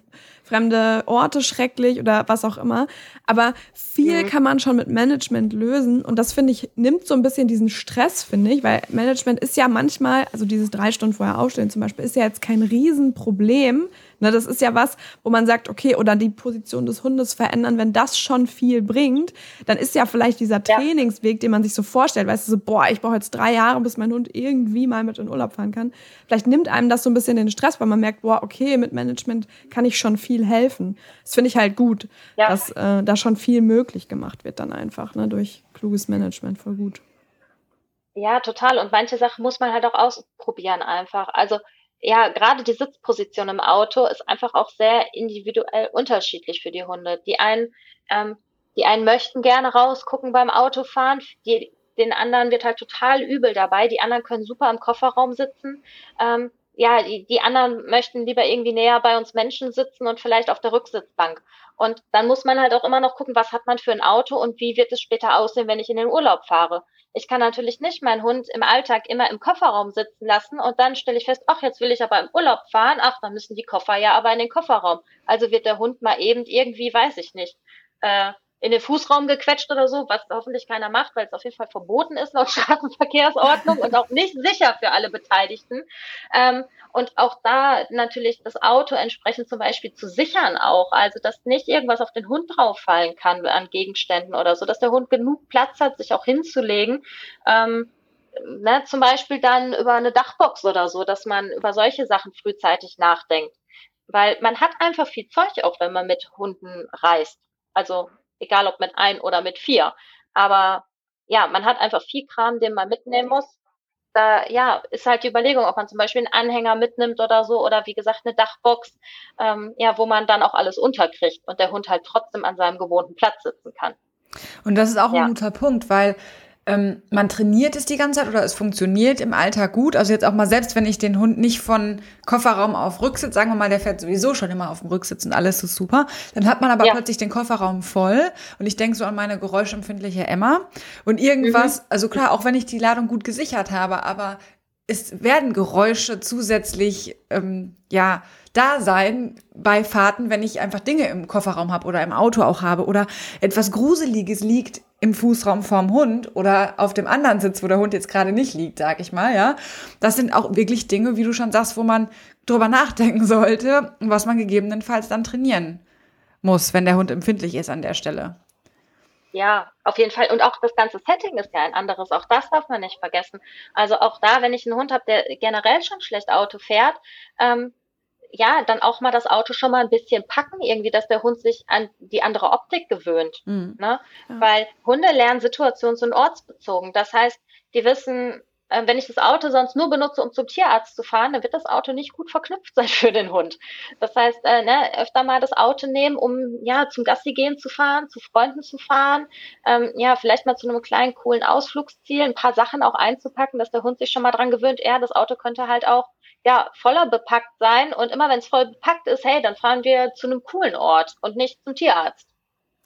fremde Orte schrecklich oder was auch immer. Aber viel mhm. kann man schon mit Management lösen. Und das finde ich, nimmt so ein bisschen diesen Stress, finde ich, weil Management ist ja manchmal, also dieses drei Stunden vorher aufstehen zum Beispiel, ist ja jetzt kein Riesenproblem. Ne, das ist ja was, wo man sagt, okay, oder die Position des Hundes verändern, wenn das schon viel bringt, dann ist ja vielleicht dieser Trainingsweg, den man sich so vorstellt, weißt du, so, boah, ich brauche jetzt drei Jahre, bis mein Hund irgendwie mal mit in Urlaub fahren kann. Vielleicht nimmt einem das so ein bisschen den Stress, weil man merkt, boah, okay, mit Management kann ich schon viel viel helfen. Das finde ich halt gut, ja. dass äh, da schon viel möglich gemacht wird dann einfach, ne, durch kluges Management, voll gut. Ja, total. Und manche Sachen muss man halt auch ausprobieren einfach. Also ja, gerade die Sitzposition im Auto ist einfach auch sehr individuell unterschiedlich für die Hunde. Die einen, ähm, die einen möchten gerne rausgucken beim Autofahren, die, den anderen wird halt total übel dabei. Die anderen können super im Kofferraum sitzen. Ähm, ja, die, die anderen möchten lieber irgendwie näher bei uns Menschen sitzen und vielleicht auf der Rücksitzbank. Und dann muss man halt auch immer noch gucken, was hat man für ein Auto und wie wird es später aussehen, wenn ich in den Urlaub fahre. Ich kann natürlich nicht meinen Hund im Alltag immer im Kofferraum sitzen lassen und dann stelle ich fest, ach, jetzt will ich aber im Urlaub fahren, ach, dann müssen die Koffer ja aber in den Kofferraum. Also wird der Hund mal eben irgendwie, weiß ich nicht, äh, in den Fußraum gequetscht oder so, was hoffentlich keiner macht, weil es auf jeden Fall verboten ist laut Straßenverkehrsordnung und auch nicht sicher für alle Beteiligten. Ähm, und auch da natürlich das Auto entsprechend zum Beispiel zu sichern auch, also dass nicht irgendwas auf den Hund drauffallen kann an Gegenständen oder so, dass der Hund genug Platz hat, sich auch hinzulegen. Ähm, ne, zum Beispiel dann über eine Dachbox oder so, dass man über solche Sachen frühzeitig nachdenkt. Weil man hat einfach viel Zeug auch, wenn man mit Hunden reist. Also egal ob mit ein oder mit vier. Aber ja, man hat einfach viel Kram, den man mitnehmen muss. Da ja, ist halt die Überlegung, ob man zum Beispiel einen Anhänger mitnimmt oder so oder wie gesagt eine Dachbox, ähm, ja, wo man dann auch alles unterkriegt und der Hund halt trotzdem an seinem gewohnten Platz sitzen kann. Und das ist auch ja. ein guter Punkt, weil ähm, man trainiert es die ganze Zeit oder es funktioniert im Alltag gut. Also jetzt auch mal selbst, wenn ich den Hund nicht von Kofferraum auf Rücksitz, sagen wir mal, der fährt sowieso schon immer auf dem Rücksitz und alles ist super, dann hat man aber ja. plötzlich den Kofferraum voll und ich denke so an meine geräuschempfindliche Emma und irgendwas, mhm. also klar, auch wenn ich die Ladung gut gesichert habe, aber es werden Geräusche zusätzlich, ähm, ja, da sein bei Fahrten, wenn ich einfach Dinge im Kofferraum habe oder im Auto auch habe oder etwas Gruseliges liegt im Fußraum vorm Hund oder auf dem anderen Sitz, wo der Hund jetzt gerade nicht liegt, sag ich mal, ja. Das sind auch wirklich Dinge, wie du schon sagst, wo man drüber nachdenken sollte und was man gegebenenfalls dann trainieren muss, wenn der Hund empfindlich ist an der Stelle. Ja, auf jeden Fall. Und auch das ganze Setting ist ja ein anderes. Auch das darf man nicht vergessen. Also auch da, wenn ich einen Hund habe, der generell schon schlecht Auto fährt, ähm, ja, dann auch mal das Auto schon mal ein bisschen packen, irgendwie, dass der Hund sich an die andere Optik gewöhnt. Mhm. Ne? Ja. Weil Hunde lernen situations- und ortsbezogen. Das heißt, die wissen, äh, wenn ich das Auto sonst nur benutze, um zum Tierarzt zu fahren, dann wird das Auto nicht gut verknüpft sein für den Hund. Das heißt, äh, ne, öfter mal das Auto nehmen, um ja zum Gassi gehen zu fahren, zu Freunden zu fahren, ähm, ja, vielleicht mal zu einem kleinen, coolen Ausflugsziel, ein paar Sachen auch einzupacken, dass der Hund sich schon mal dran gewöhnt, ja, das Auto könnte halt auch ja voller bepackt sein und immer wenn es voll bepackt ist, hey, dann fahren wir zu einem coolen Ort und nicht zum Tierarzt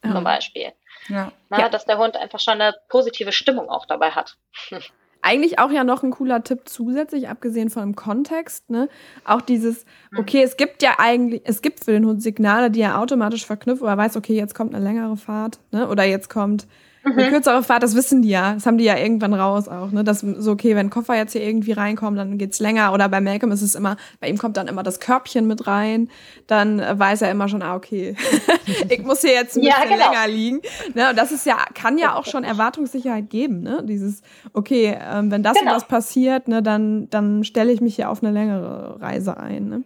ja. zum Beispiel. Ja. Na, ja. Dass der Hund einfach schon eine positive Stimmung auch dabei hat. Eigentlich auch ja noch ein cooler Tipp zusätzlich, abgesehen von dem Kontext, ne? Auch dieses, mhm. okay, es gibt ja eigentlich, es gibt für den Hund Signale, die er automatisch verknüpft, wo er weiß, okay, jetzt kommt eine längere Fahrt, ne? Oder jetzt kommt Mhm. Eine kürzere Fahrt, das wissen die ja. Das haben die ja irgendwann raus auch. Ne? Das so, okay, wenn Koffer jetzt hier irgendwie reinkommen, dann geht's länger. Oder bei Malcolm ist es immer, bei ihm kommt dann immer das Körbchen mit rein. Dann weiß er immer schon, ah, okay, ich muss hier jetzt ein bisschen ja, genau. länger liegen. Ne? Und das ist ja, kann ja auch schon Erwartungssicherheit geben. Ne? Dieses, okay, ähm, wenn das genau. und das passiert, ne, dann, dann stelle ich mich hier auf eine längere Reise ein. Ne?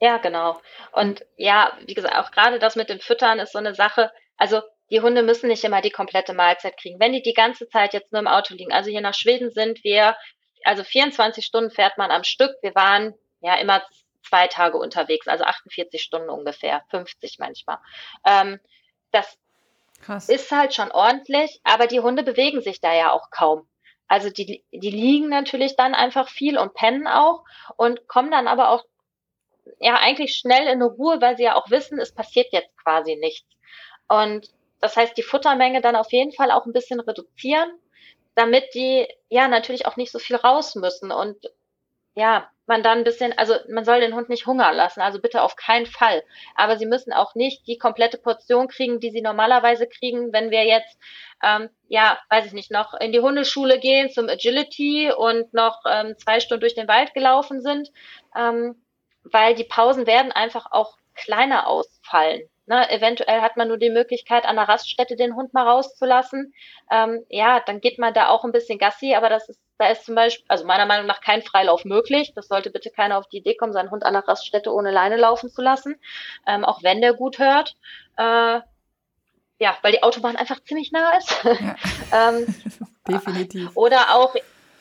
Ja, genau. Und ja, wie gesagt, auch gerade das mit dem Füttern ist so eine Sache. Also die Hunde müssen nicht immer die komplette Mahlzeit kriegen. Wenn die die ganze Zeit jetzt nur im Auto liegen, also hier nach Schweden sind wir, also 24 Stunden fährt man am Stück. Wir waren ja immer zwei Tage unterwegs, also 48 Stunden ungefähr, 50 manchmal. Ähm, das Krass. ist halt schon ordentlich, aber die Hunde bewegen sich da ja auch kaum. Also die, die liegen natürlich dann einfach viel und pennen auch und kommen dann aber auch ja eigentlich schnell in eine Ruhe, weil sie ja auch wissen, es passiert jetzt quasi nichts. Und das heißt, die Futtermenge dann auf jeden Fall auch ein bisschen reduzieren, damit die ja natürlich auch nicht so viel raus müssen und ja, man dann ein bisschen, also man soll den Hund nicht hungern lassen, also bitte auf keinen Fall. Aber sie müssen auch nicht die komplette Portion kriegen, die sie normalerweise kriegen, wenn wir jetzt, ähm, ja, weiß ich nicht, noch in die Hundeschule gehen zum Agility und noch ähm, zwei Stunden durch den Wald gelaufen sind, ähm, weil die Pausen werden einfach auch kleiner ausfallen. Ne, eventuell hat man nur die Möglichkeit, an der Raststätte den Hund mal rauszulassen. Ähm, ja, dann geht man da auch ein bisschen Gassi, aber das ist, da ist zum Beispiel, also meiner Meinung nach kein Freilauf möglich. Das sollte bitte keiner auf die Idee kommen, seinen Hund an der Raststätte ohne Leine laufen zu lassen, ähm, auch wenn der gut hört. Äh, ja, weil die Autobahn einfach ziemlich nah ist. Ja. ähm, Definitiv. Oder auch,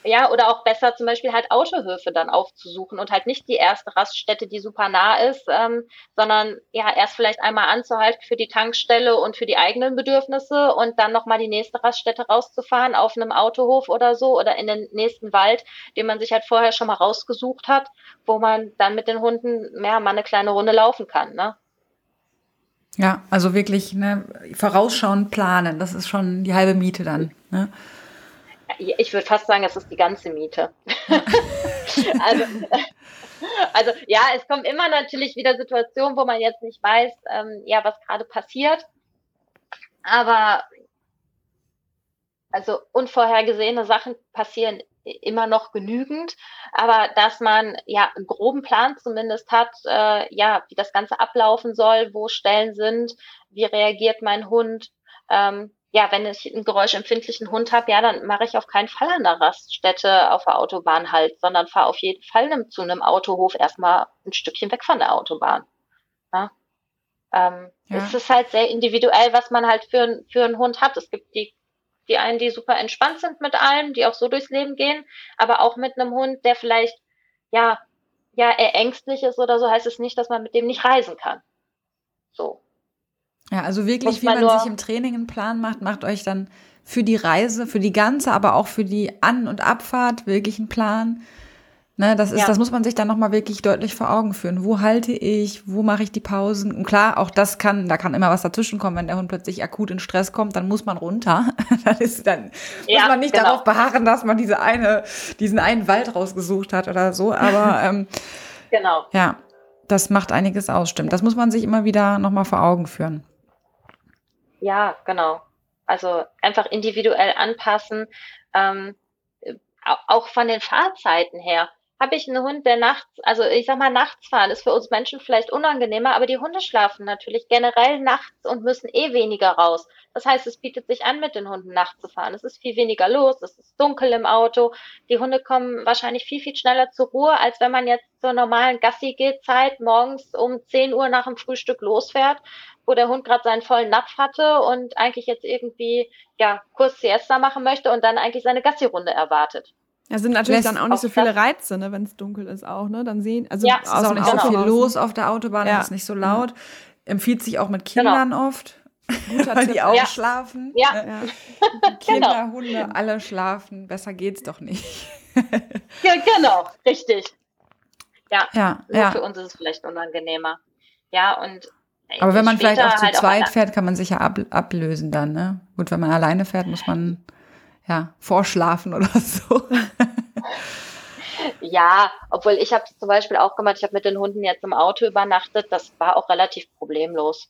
ja, oder auch besser zum Beispiel halt Autohöfe dann aufzusuchen und halt nicht die erste Raststätte, die super nah ist, ähm, sondern ja, erst vielleicht einmal anzuhalten für die Tankstelle und für die eigenen Bedürfnisse und dann nochmal die nächste Raststätte rauszufahren auf einem Autohof oder so oder in den nächsten Wald, den man sich halt vorher schon mal rausgesucht hat, wo man dann mit den Hunden ja, mal eine kleine Runde laufen kann, ne? Ja, also wirklich ne, vorausschauen, planen, das ist schon die halbe Miete dann. Ne? Ich würde fast sagen, es ist die ganze Miete. also, also ja, es kommen immer natürlich wieder Situationen, wo man jetzt nicht weiß, ähm, ja, was gerade passiert. Aber also unvorhergesehene Sachen passieren immer noch genügend, aber dass man ja einen groben Plan zumindest hat, äh, ja, wie das Ganze ablaufen soll, wo Stellen sind, wie reagiert mein Hund, ähm, ja, wenn ich einen geräuschempfindlichen Hund habe, ja, dann mache ich auf keinen Fall an der Raststätte auf der Autobahn halt, sondern fahre auf jeden Fall zu einem Autohof erstmal ein Stückchen weg von der Autobahn. Ja? Ähm, ja. Es ist halt sehr individuell, was man halt für, für einen Hund hat. Es gibt die, die einen, die super entspannt sind mit allem, die auch so durchs Leben gehen, aber auch mit einem Hund, der vielleicht, ja, ja, eher ängstlich ist oder so, heißt es nicht, dass man mit dem nicht reisen kann. So. Ja, also wirklich, wie man, man sich im Training einen Plan macht, macht euch dann für die Reise, für die ganze, aber auch für die An- und Abfahrt wirklich einen Plan. Ne, das ist, ja. das muss man sich dann nochmal wirklich deutlich vor Augen führen. Wo halte ich? Wo mache ich die Pausen? Und klar, auch das kann, da kann immer was dazwischen kommen, wenn der Hund plötzlich akut in Stress kommt, dann muss man runter. dann ist, dann ja, muss man nicht genau. darauf beharren, dass man diese eine, diesen einen Wald rausgesucht hat oder so. Aber ähm, genau. Ja, das macht einiges aus, stimmt. Das muss man sich immer wieder nochmal vor Augen führen. Ja, genau. Also einfach individuell anpassen. Ähm, auch von den Fahrzeiten her. Habe ich einen Hund, der nachts, also ich sag mal, nachts fahren ist für uns Menschen vielleicht unangenehmer, aber die Hunde schlafen natürlich generell nachts und müssen eh weniger raus. Das heißt, es bietet sich an, mit den Hunden nachts zu fahren. Es ist viel weniger los, es ist dunkel im Auto. Die Hunde kommen wahrscheinlich viel, viel schneller zur Ruhe, als wenn man jetzt zur normalen Gassi-Gehzeit morgens um 10 Uhr nach dem Frühstück losfährt wo der Hund gerade seinen vollen Napf hatte und eigentlich jetzt irgendwie ja kurz Siesta machen möchte und dann eigentlich seine Gassi-Runde erwartet. Ja, sind natürlich Lässt dann auch nicht so viele Reize, ne, wenn es dunkel ist auch, ne? Dann sehen, also ja, es ist auch nicht so viel los auf der Autobahn, ja. es ist nicht so laut. Empfiehlt sich auch mit Kindern genau. oft. Guter weil Tipp. die auch ja. schlafen. Ja. ja. Kinder, genau. Hunde, alle schlafen. Besser geht's doch nicht. ja, genau, richtig. Ja, ja, nur ja. für uns ist es vielleicht unangenehmer. Ja, und aber wenn man vielleicht auch zu halt zweit auch fährt, kann man sich ja ab, ablösen dann, ne? Gut, wenn man alleine fährt, muss man ja vorschlafen oder so. ja, obwohl ich habe zum Beispiel auch gemacht, ich habe mit den Hunden jetzt im Auto übernachtet, das war auch relativ problemlos.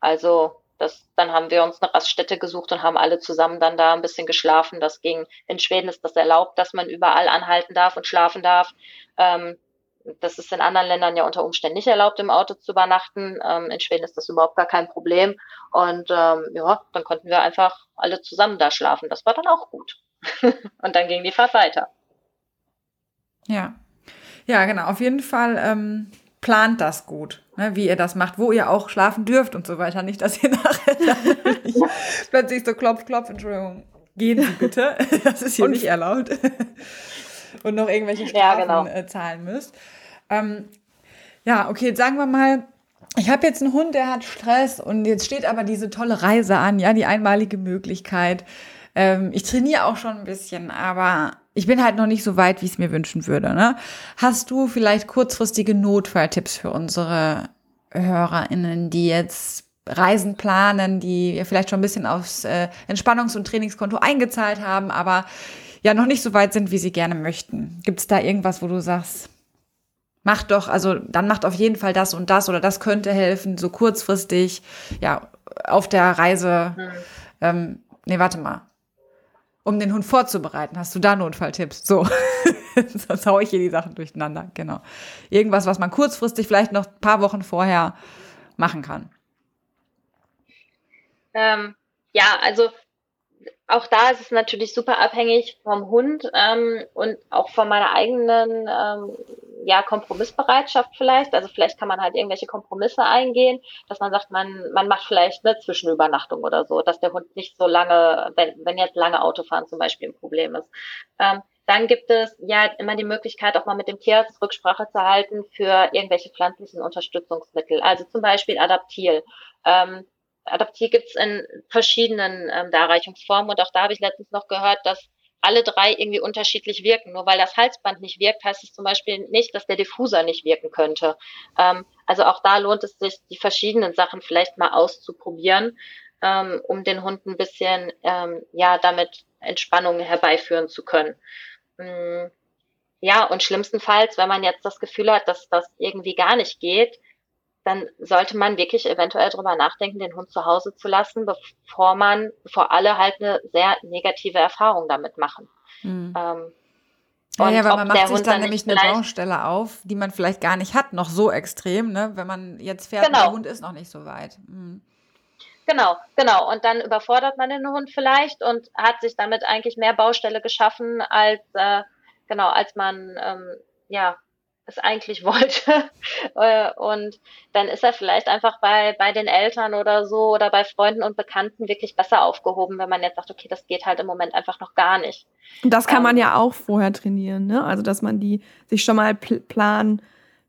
Also das, dann haben wir uns eine Raststätte gesucht und haben alle zusammen dann da ein bisschen geschlafen. Das ging. In Schweden ist das erlaubt, dass man überall anhalten darf und schlafen darf. Ähm, das ist in anderen Ländern ja unter Umständen nicht erlaubt, im Auto zu übernachten. Ähm, in Schweden ist das überhaupt gar kein Problem. Und ähm, ja, dann konnten wir einfach alle zusammen da schlafen. Das war dann auch gut. und dann ging die Fahrt weiter. Ja. Ja, genau. Auf jeden Fall ähm, plant das gut, ne, wie ihr das macht, wo ihr auch schlafen dürft und so weiter. Nicht, dass ihr nachher plötzlich so klopf, klopf, Entschuldigung, gehen Sie bitte. Das ist hier und nicht erlaubt. und noch irgendwelche Strafen ja, genau. äh, zahlen müsst. Ähm, ja, okay, sagen wir mal, ich habe jetzt einen Hund, der hat Stress und jetzt steht aber diese tolle Reise an, ja, die einmalige Möglichkeit. Ähm, ich trainiere auch schon ein bisschen, aber ich bin halt noch nicht so weit, wie ich es mir wünschen würde. Ne? Hast du vielleicht kurzfristige Notfalltipps für unsere HörerInnen, die jetzt Reisen planen, die vielleicht schon ein bisschen aufs äh, Entspannungs- und Trainingskonto eingezahlt haben, aber ja noch nicht so weit sind, wie sie gerne möchten? Gibt es da irgendwas, wo du sagst, mach doch, also dann macht auf jeden Fall das und das oder das könnte helfen, so kurzfristig, ja, auf der Reise. Hm. Ähm, nee, warte mal. Um den Hund vorzubereiten, hast du da Notfalltipps? So, sonst haue ich hier die Sachen durcheinander. Genau. Irgendwas, was man kurzfristig vielleicht noch ein paar Wochen vorher machen kann. Ähm, ja, also auch da ist es natürlich super abhängig vom Hund ähm, und auch von meiner eigenen ähm, ja, Kompromissbereitschaft vielleicht. Also vielleicht kann man halt irgendwelche Kompromisse eingehen, dass man sagt, man, man macht vielleicht eine Zwischenübernachtung oder so, dass der Hund nicht so lange, wenn, wenn jetzt lange Autofahren zum Beispiel ein Problem ist. Ähm, dann gibt es ja immer die Möglichkeit, auch mal mit dem Tierarzt Rücksprache zu halten für irgendwelche pflanzlichen Unterstützungsmittel, also zum Beispiel Adaptil. Ähm, Adaptil gibt es in verschiedenen ähm, Darreichungsformen und auch da habe ich letztens noch gehört, dass alle drei irgendwie unterschiedlich wirken. Nur weil das Halsband nicht wirkt, heißt es zum Beispiel nicht, dass der Diffuser nicht wirken könnte. Ähm, also auch da lohnt es sich, die verschiedenen Sachen vielleicht mal auszuprobieren, ähm, um den Hund ein bisschen ähm, ja damit Entspannung herbeiführen zu können. Mm, ja, und schlimmstenfalls, wenn man jetzt das Gefühl hat, dass das irgendwie gar nicht geht, dann sollte man wirklich eventuell drüber nachdenken, den Hund zu Hause zu lassen, bevor man, bevor alle halt eine sehr negative Erfahrung damit machen. Mhm. Ähm, ja, ja, weil man macht sich dann nämlich eine Baustelle auf, die man vielleicht gar nicht hat, noch so extrem, ne? Wenn man jetzt fährt, genau. der Hund ist noch nicht so weit. Mhm. Genau, genau. Und dann überfordert man den Hund vielleicht und hat sich damit eigentlich mehr Baustelle geschaffen, als äh, genau, als man ähm, ja es eigentlich wollte. Äh, und dann ist er vielleicht einfach bei, bei den Eltern oder so oder bei Freunden und Bekannten wirklich besser aufgehoben, wenn man jetzt sagt, okay, das geht halt im Moment einfach noch gar nicht. Und das kann man ähm, ja auch vorher trainieren, ne? Also, dass man die sich schon mal Plan,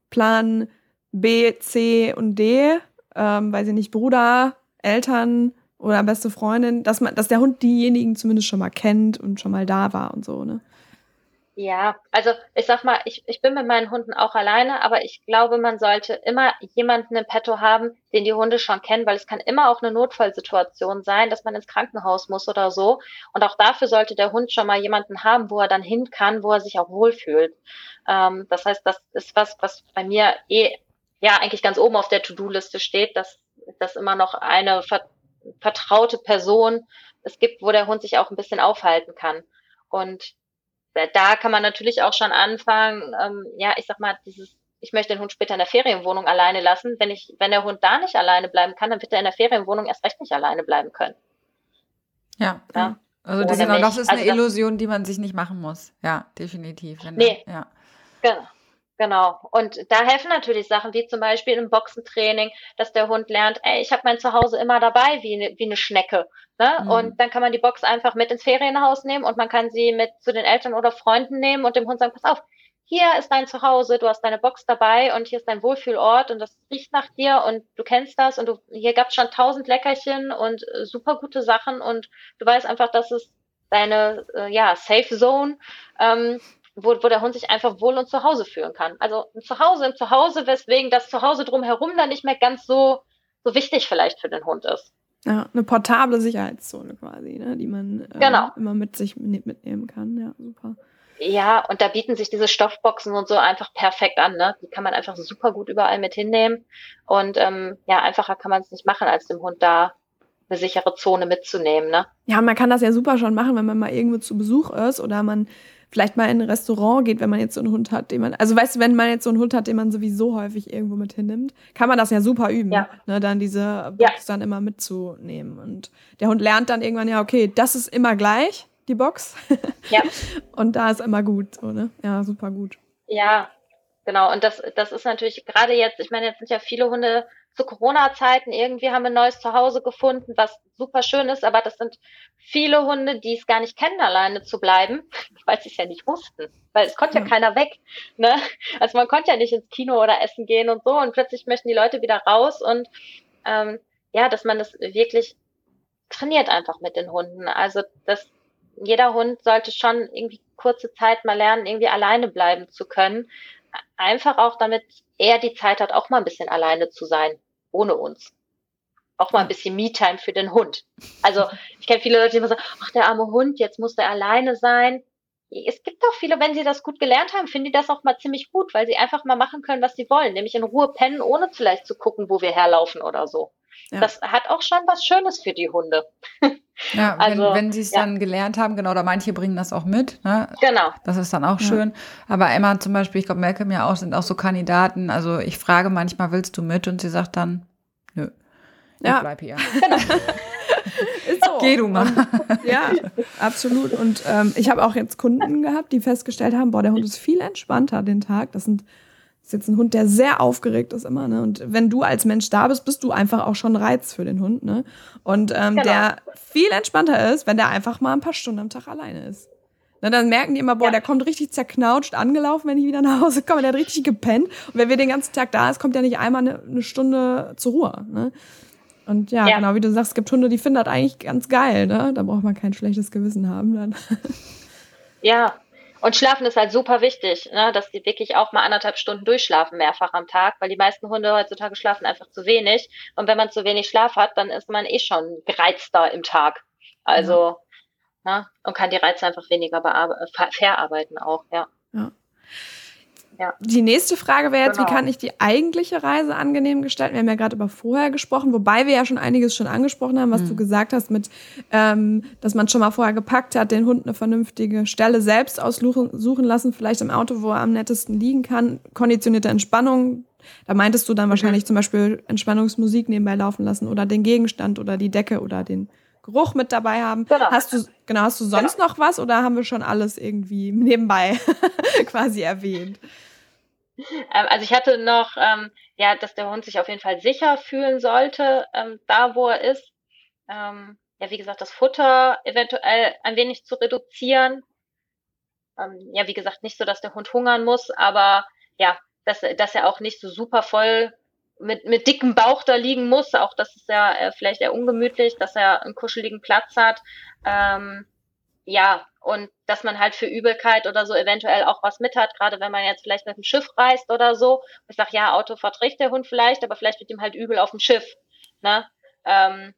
Plan B, C und D, ähm, weiß ich nicht, Bruder, Eltern oder beste Freundin, dass man, dass der Hund diejenigen zumindest schon mal kennt und schon mal da war und so, ne? Ja, also ich sag mal, ich, ich bin mit meinen Hunden auch alleine, aber ich glaube, man sollte immer jemanden im Petto haben, den die Hunde schon kennen, weil es kann immer auch eine Notfallsituation sein, dass man ins Krankenhaus muss oder so. Und auch dafür sollte der Hund schon mal jemanden haben, wo er dann hin kann, wo er sich auch wohlfühlt. Ähm, das heißt, das ist was, was bei mir eh ja eigentlich ganz oben auf der To-Do-Liste steht, dass, dass immer noch eine vertraute Person es gibt, wo der Hund sich auch ein bisschen aufhalten kann. Und da kann man natürlich auch schon anfangen, ähm, ja, ich sag mal, dieses, ich möchte den Hund später in der Ferienwohnung alleine lassen. Wenn ich, wenn der Hund da nicht alleine bleiben kann, dann wird er in der Ferienwohnung erst recht nicht alleine bleiben können. Ja. ja? Also das, genau, das ist eine also Illusion, die man sich nicht machen muss. Ja, definitiv. Wenn nee. ja. Genau. Genau. Und da helfen natürlich Sachen wie zum Beispiel im Boxentraining, dass der Hund lernt, ey, ich habe mein Zuhause immer dabei wie eine, wie eine Schnecke. Ne? Mhm. Und dann kann man die Box einfach mit ins Ferienhaus nehmen und man kann sie mit zu den Eltern oder Freunden nehmen und dem Hund sagen, pass auf, hier ist dein Zuhause, du hast deine Box dabei und hier ist dein Wohlfühlort und das riecht nach dir und du kennst das und du, hier gab's schon tausend Leckerchen und äh, super gute Sachen und du weißt einfach, dass es deine äh, ja, Safe Zone. Ähm, wo, wo der Hund sich einfach wohl und zu Hause fühlen kann. Also ein Zuhause im Zuhause, weswegen das Zuhause drumherum dann nicht mehr ganz so, so wichtig vielleicht für den Hund ist. Ja, eine portable Sicherheitszone quasi, ne, die man äh, genau. immer mit sich mitnehmen kann. Ja, super. Ja, und da bieten sich diese Stoffboxen und so einfach perfekt an. Ne? Die kann man einfach super gut überall mit hinnehmen. Und ähm, ja, einfacher kann man es nicht machen, als dem Hund da eine sichere Zone mitzunehmen. Ne? Ja, man kann das ja super schon machen, wenn man mal irgendwo zu Besuch ist oder man vielleicht mal in ein Restaurant geht, wenn man jetzt so einen Hund hat, den man, also weißt du, wenn man jetzt so einen Hund hat, den man sowieso häufig irgendwo mit hinnimmt, kann man das ja super üben, ja. ne, dann diese Box ja. dann immer mitzunehmen. Und der Hund lernt dann irgendwann, ja, okay, das ist immer gleich, die Box. Ja. Und da ist immer gut, so, ne? Ja, super gut. Ja, genau. Und das, das ist natürlich gerade jetzt, ich meine, jetzt sind ja viele Hunde zu Corona-Zeiten irgendwie haben wir ein neues Zuhause gefunden, was super schön ist, aber das sind viele Hunde, die es gar nicht kennen, alleine zu bleiben, weil sie es ja nicht wussten. Weil es konnte ja, ja keiner weg. Ne? Also man konnte ja nicht ins Kino oder essen gehen und so und plötzlich möchten die Leute wieder raus und ähm, ja, dass man das wirklich trainiert einfach mit den Hunden. Also das, jeder Hund sollte schon irgendwie kurze Zeit mal lernen, irgendwie alleine bleiben zu können. Einfach auch, damit er die Zeit hat, auch mal ein bisschen alleine zu sein ohne uns. Auch mal ein bisschen Me-Time für den Hund. Also ich kenne viele Leute, die immer sagen, ach der arme Hund, jetzt muss der alleine sein. Es gibt auch viele, wenn sie das gut gelernt haben, finden die das auch mal ziemlich gut, weil sie einfach mal machen können, was sie wollen, nämlich in Ruhe pennen, ohne vielleicht zu gucken, wo wir herlaufen oder so. Ja. Das hat auch schon was Schönes für die Hunde. Ja, also, wenn, wenn sie es ja. dann gelernt haben, genau, oder manche bringen das auch mit. Ne? Genau. Das ist dann auch ja. schön. Aber Emma zum Beispiel, ich glaube, Malcolm ja auch, sind auch so Kandidaten. Also ich frage manchmal, willst du mit? Und sie sagt dann, nö, ich ja. bleib hier. Genau. so. Geh du mal. Und, ja, absolut. Und ähm, ich habe auch jetzt Kunden gehabt, die festgestellt haben, boah, der Hund ist viel entspannter den Tag. Das sind ist jetzt ein Hund, der sehr aufgeregt ist immer, ne? Und wenn du als Mensch da bist, bist du einfach auch schon Reiz für den Hund, ne? Und ähm, genau. der viel entspannter ist, wenn der einfach mal ein paar Stunden am Tag alleine ist. Ne, dann merken die immer, boah, ja. der kommt richtig zerknautscht angelaufen, wenn ich wieder nach Hause komme. Der hat richtig gepennt. Und wenn wir den ganzen Tag da ist, kommt der nicht einmal eine, eine Stunde zur Ruhe. Ne? Und ja, ja, genau, wie du sagst, es gibt Hunde, die finden das eigentlich ganz geil. Ne? Da braucht man kein schlechtes Gewissen haben dann. Ja, und Schlafen ist halt super wichtig, ne, dass die wirklich auch mal anderthalb Stunden durchschlafen, mehrfach am Tag, weil die meisten Hunde heutzutage schlafen einfach zu wenig. Und wenn man zu wenig Schlaf hat, dann ist man eh schon gereizter im Tag. Also, ja. ne, und kann die Reize einfach weniger verarbeiten auch, ja. ja. Ja. Die nächste Frage wäre jetzt, genau. wie kann ich die eigentliche Reise angenehm gestalten? Wir haben ja gerade über vorher gesprochen, wobei wir ja schon einiges schon angesprochen haben, was mhm. du gesagt hast, mit, ähm, dass man schon mal vorher gepackt hat, den Hund eine vernünftige Stelle selbst aussuchen lassen, vielleicht im Auto, wo er am nettesten liegen kann, konditionierte Entspannung. Da meintest du dann mhm. wahrscheinlich zum Beispiel Entspannungsmusik nebenbei laufen lassen oder den Gegenstand oder die Decke oder den Geruch mit dabei haben. Genau. Hast du, genau, hast du sonst genau. noch was oder haben wir schon alles irgendwie nebenbei quasi erwähnt? Ähm, also ich hatte noch, ähm, ja, dass der Hund sich auf jeden Fall sicher fühlen sollte, ähm, da wo er ist. Ähm, ja, wie gesagt, das Futter eventuell ein wenig zu reduzieren. Ähm, ja, wie gesagt, nicht so, dass der Hund hungern muss, aber ja, dass, dass er auch nicht so super voll mit, mit dickem Bauch da liegen muss. Auch das ist ja äh, vielleicht eher ungemütlich, dass er einen kuscheligen Platz hat. Ähm, ja, und dass man halt für Übelkeit oder so eventuell auch was mit hat, gerade wenn man jetzt vielleicht mit dem Schiff reist oder so. Ich sag, ja, Auto verträgt der Hund vielleicht, aber vielleicht wird ihm halt übel auf dem Schiff. Ne? Ähm,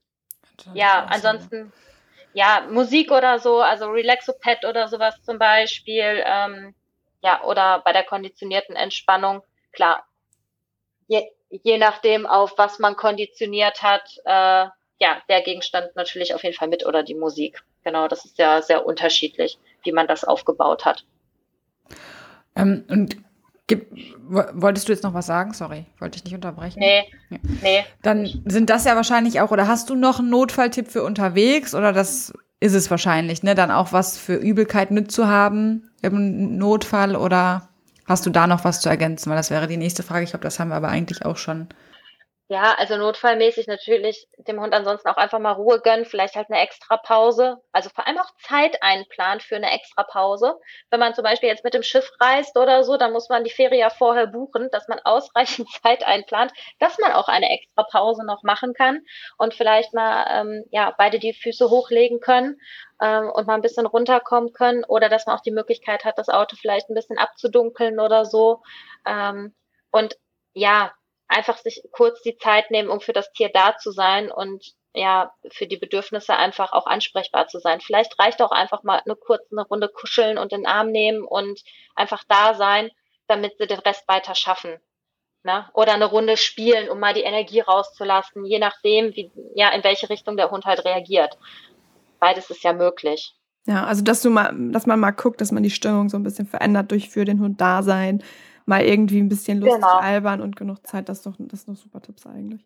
ja, ansonsten, ja, Musik oder so, also Relaxopad oder sowas zum Beispiel, ähm, ja, oder bei der konditionierten Entspannung, klar, je, je nachdem, auf was man konditioniert hat, äh, ja, der Gegenstand natürlich auf jeden Fall mit oder die Musik. Genau, das ist ja sehr unterschiedlich, wie man das aufgebaut hat. Ähm, und wolltest du jetzt noch was sagen? Sorry, wollte ich nicht unterbrechen. Nee, ja. nee. Dann sind das ja wahrscheinlich auch, oder hast du noch einen Notfalltipp für unterwegs? Oder das ist es wahrscheinlich, ne? Dann auch was für Übelkeit mitzuhaben im Notfall? Oder hast du da noch was zu ergänzen? Weil das wäre die nächste Frage. Ich glaube, das haben wir aber eigentlich auch schon Ja, also notfallmäßig natürlich dem Hund ansonsten auch einfach mal Ruhe gönnen, vielleicht halt eine extra Pause. Also vor allem auch Zeit einplanen für eine extra Pause. Wenn man zum Beispiel jetzt mit dem Schiff reist oder so, dann muss man die Ferie ja vorher buchen, dass man ausreichend Zeit einplant, dass man auch eine extra Pause noch machen kann und vielleicht mal ähm, ja beide die Füße hochlegen können ähm, und mal ein bisschen runterkommen können oder dass man auch die Möglichkeit hat, das Auto vielleicht ein bisschen abzudunkeln oder so. Ähm, und ja, einfach sich kurz die Zeit nehmen, um für das Tier da zu sein und ja, für die Bedürfnisse einfach auch ansprechbar zu sein. Vielleicht reicht auch einfach mal eine kurze Runde kuscheln und den Arm nehmen und einfach da sein, damit sie den Rest weiter schaffen. Ne? Oder eine Runde spielen, um mal die Energie rauszulassen, je nachdem, wie, ja, in welche Richtung der Hund halt reagiert. Beides ist ja möglich. Ja, also dass du mal, dass man mal guckt, dass man die Stimmung so ein bisschen verändert durch für den Hund da sein, mal irgendwie ein bisschen lustig genau. albern und genug Zeit, das, doch, das sind doch super Tipps eigentlich.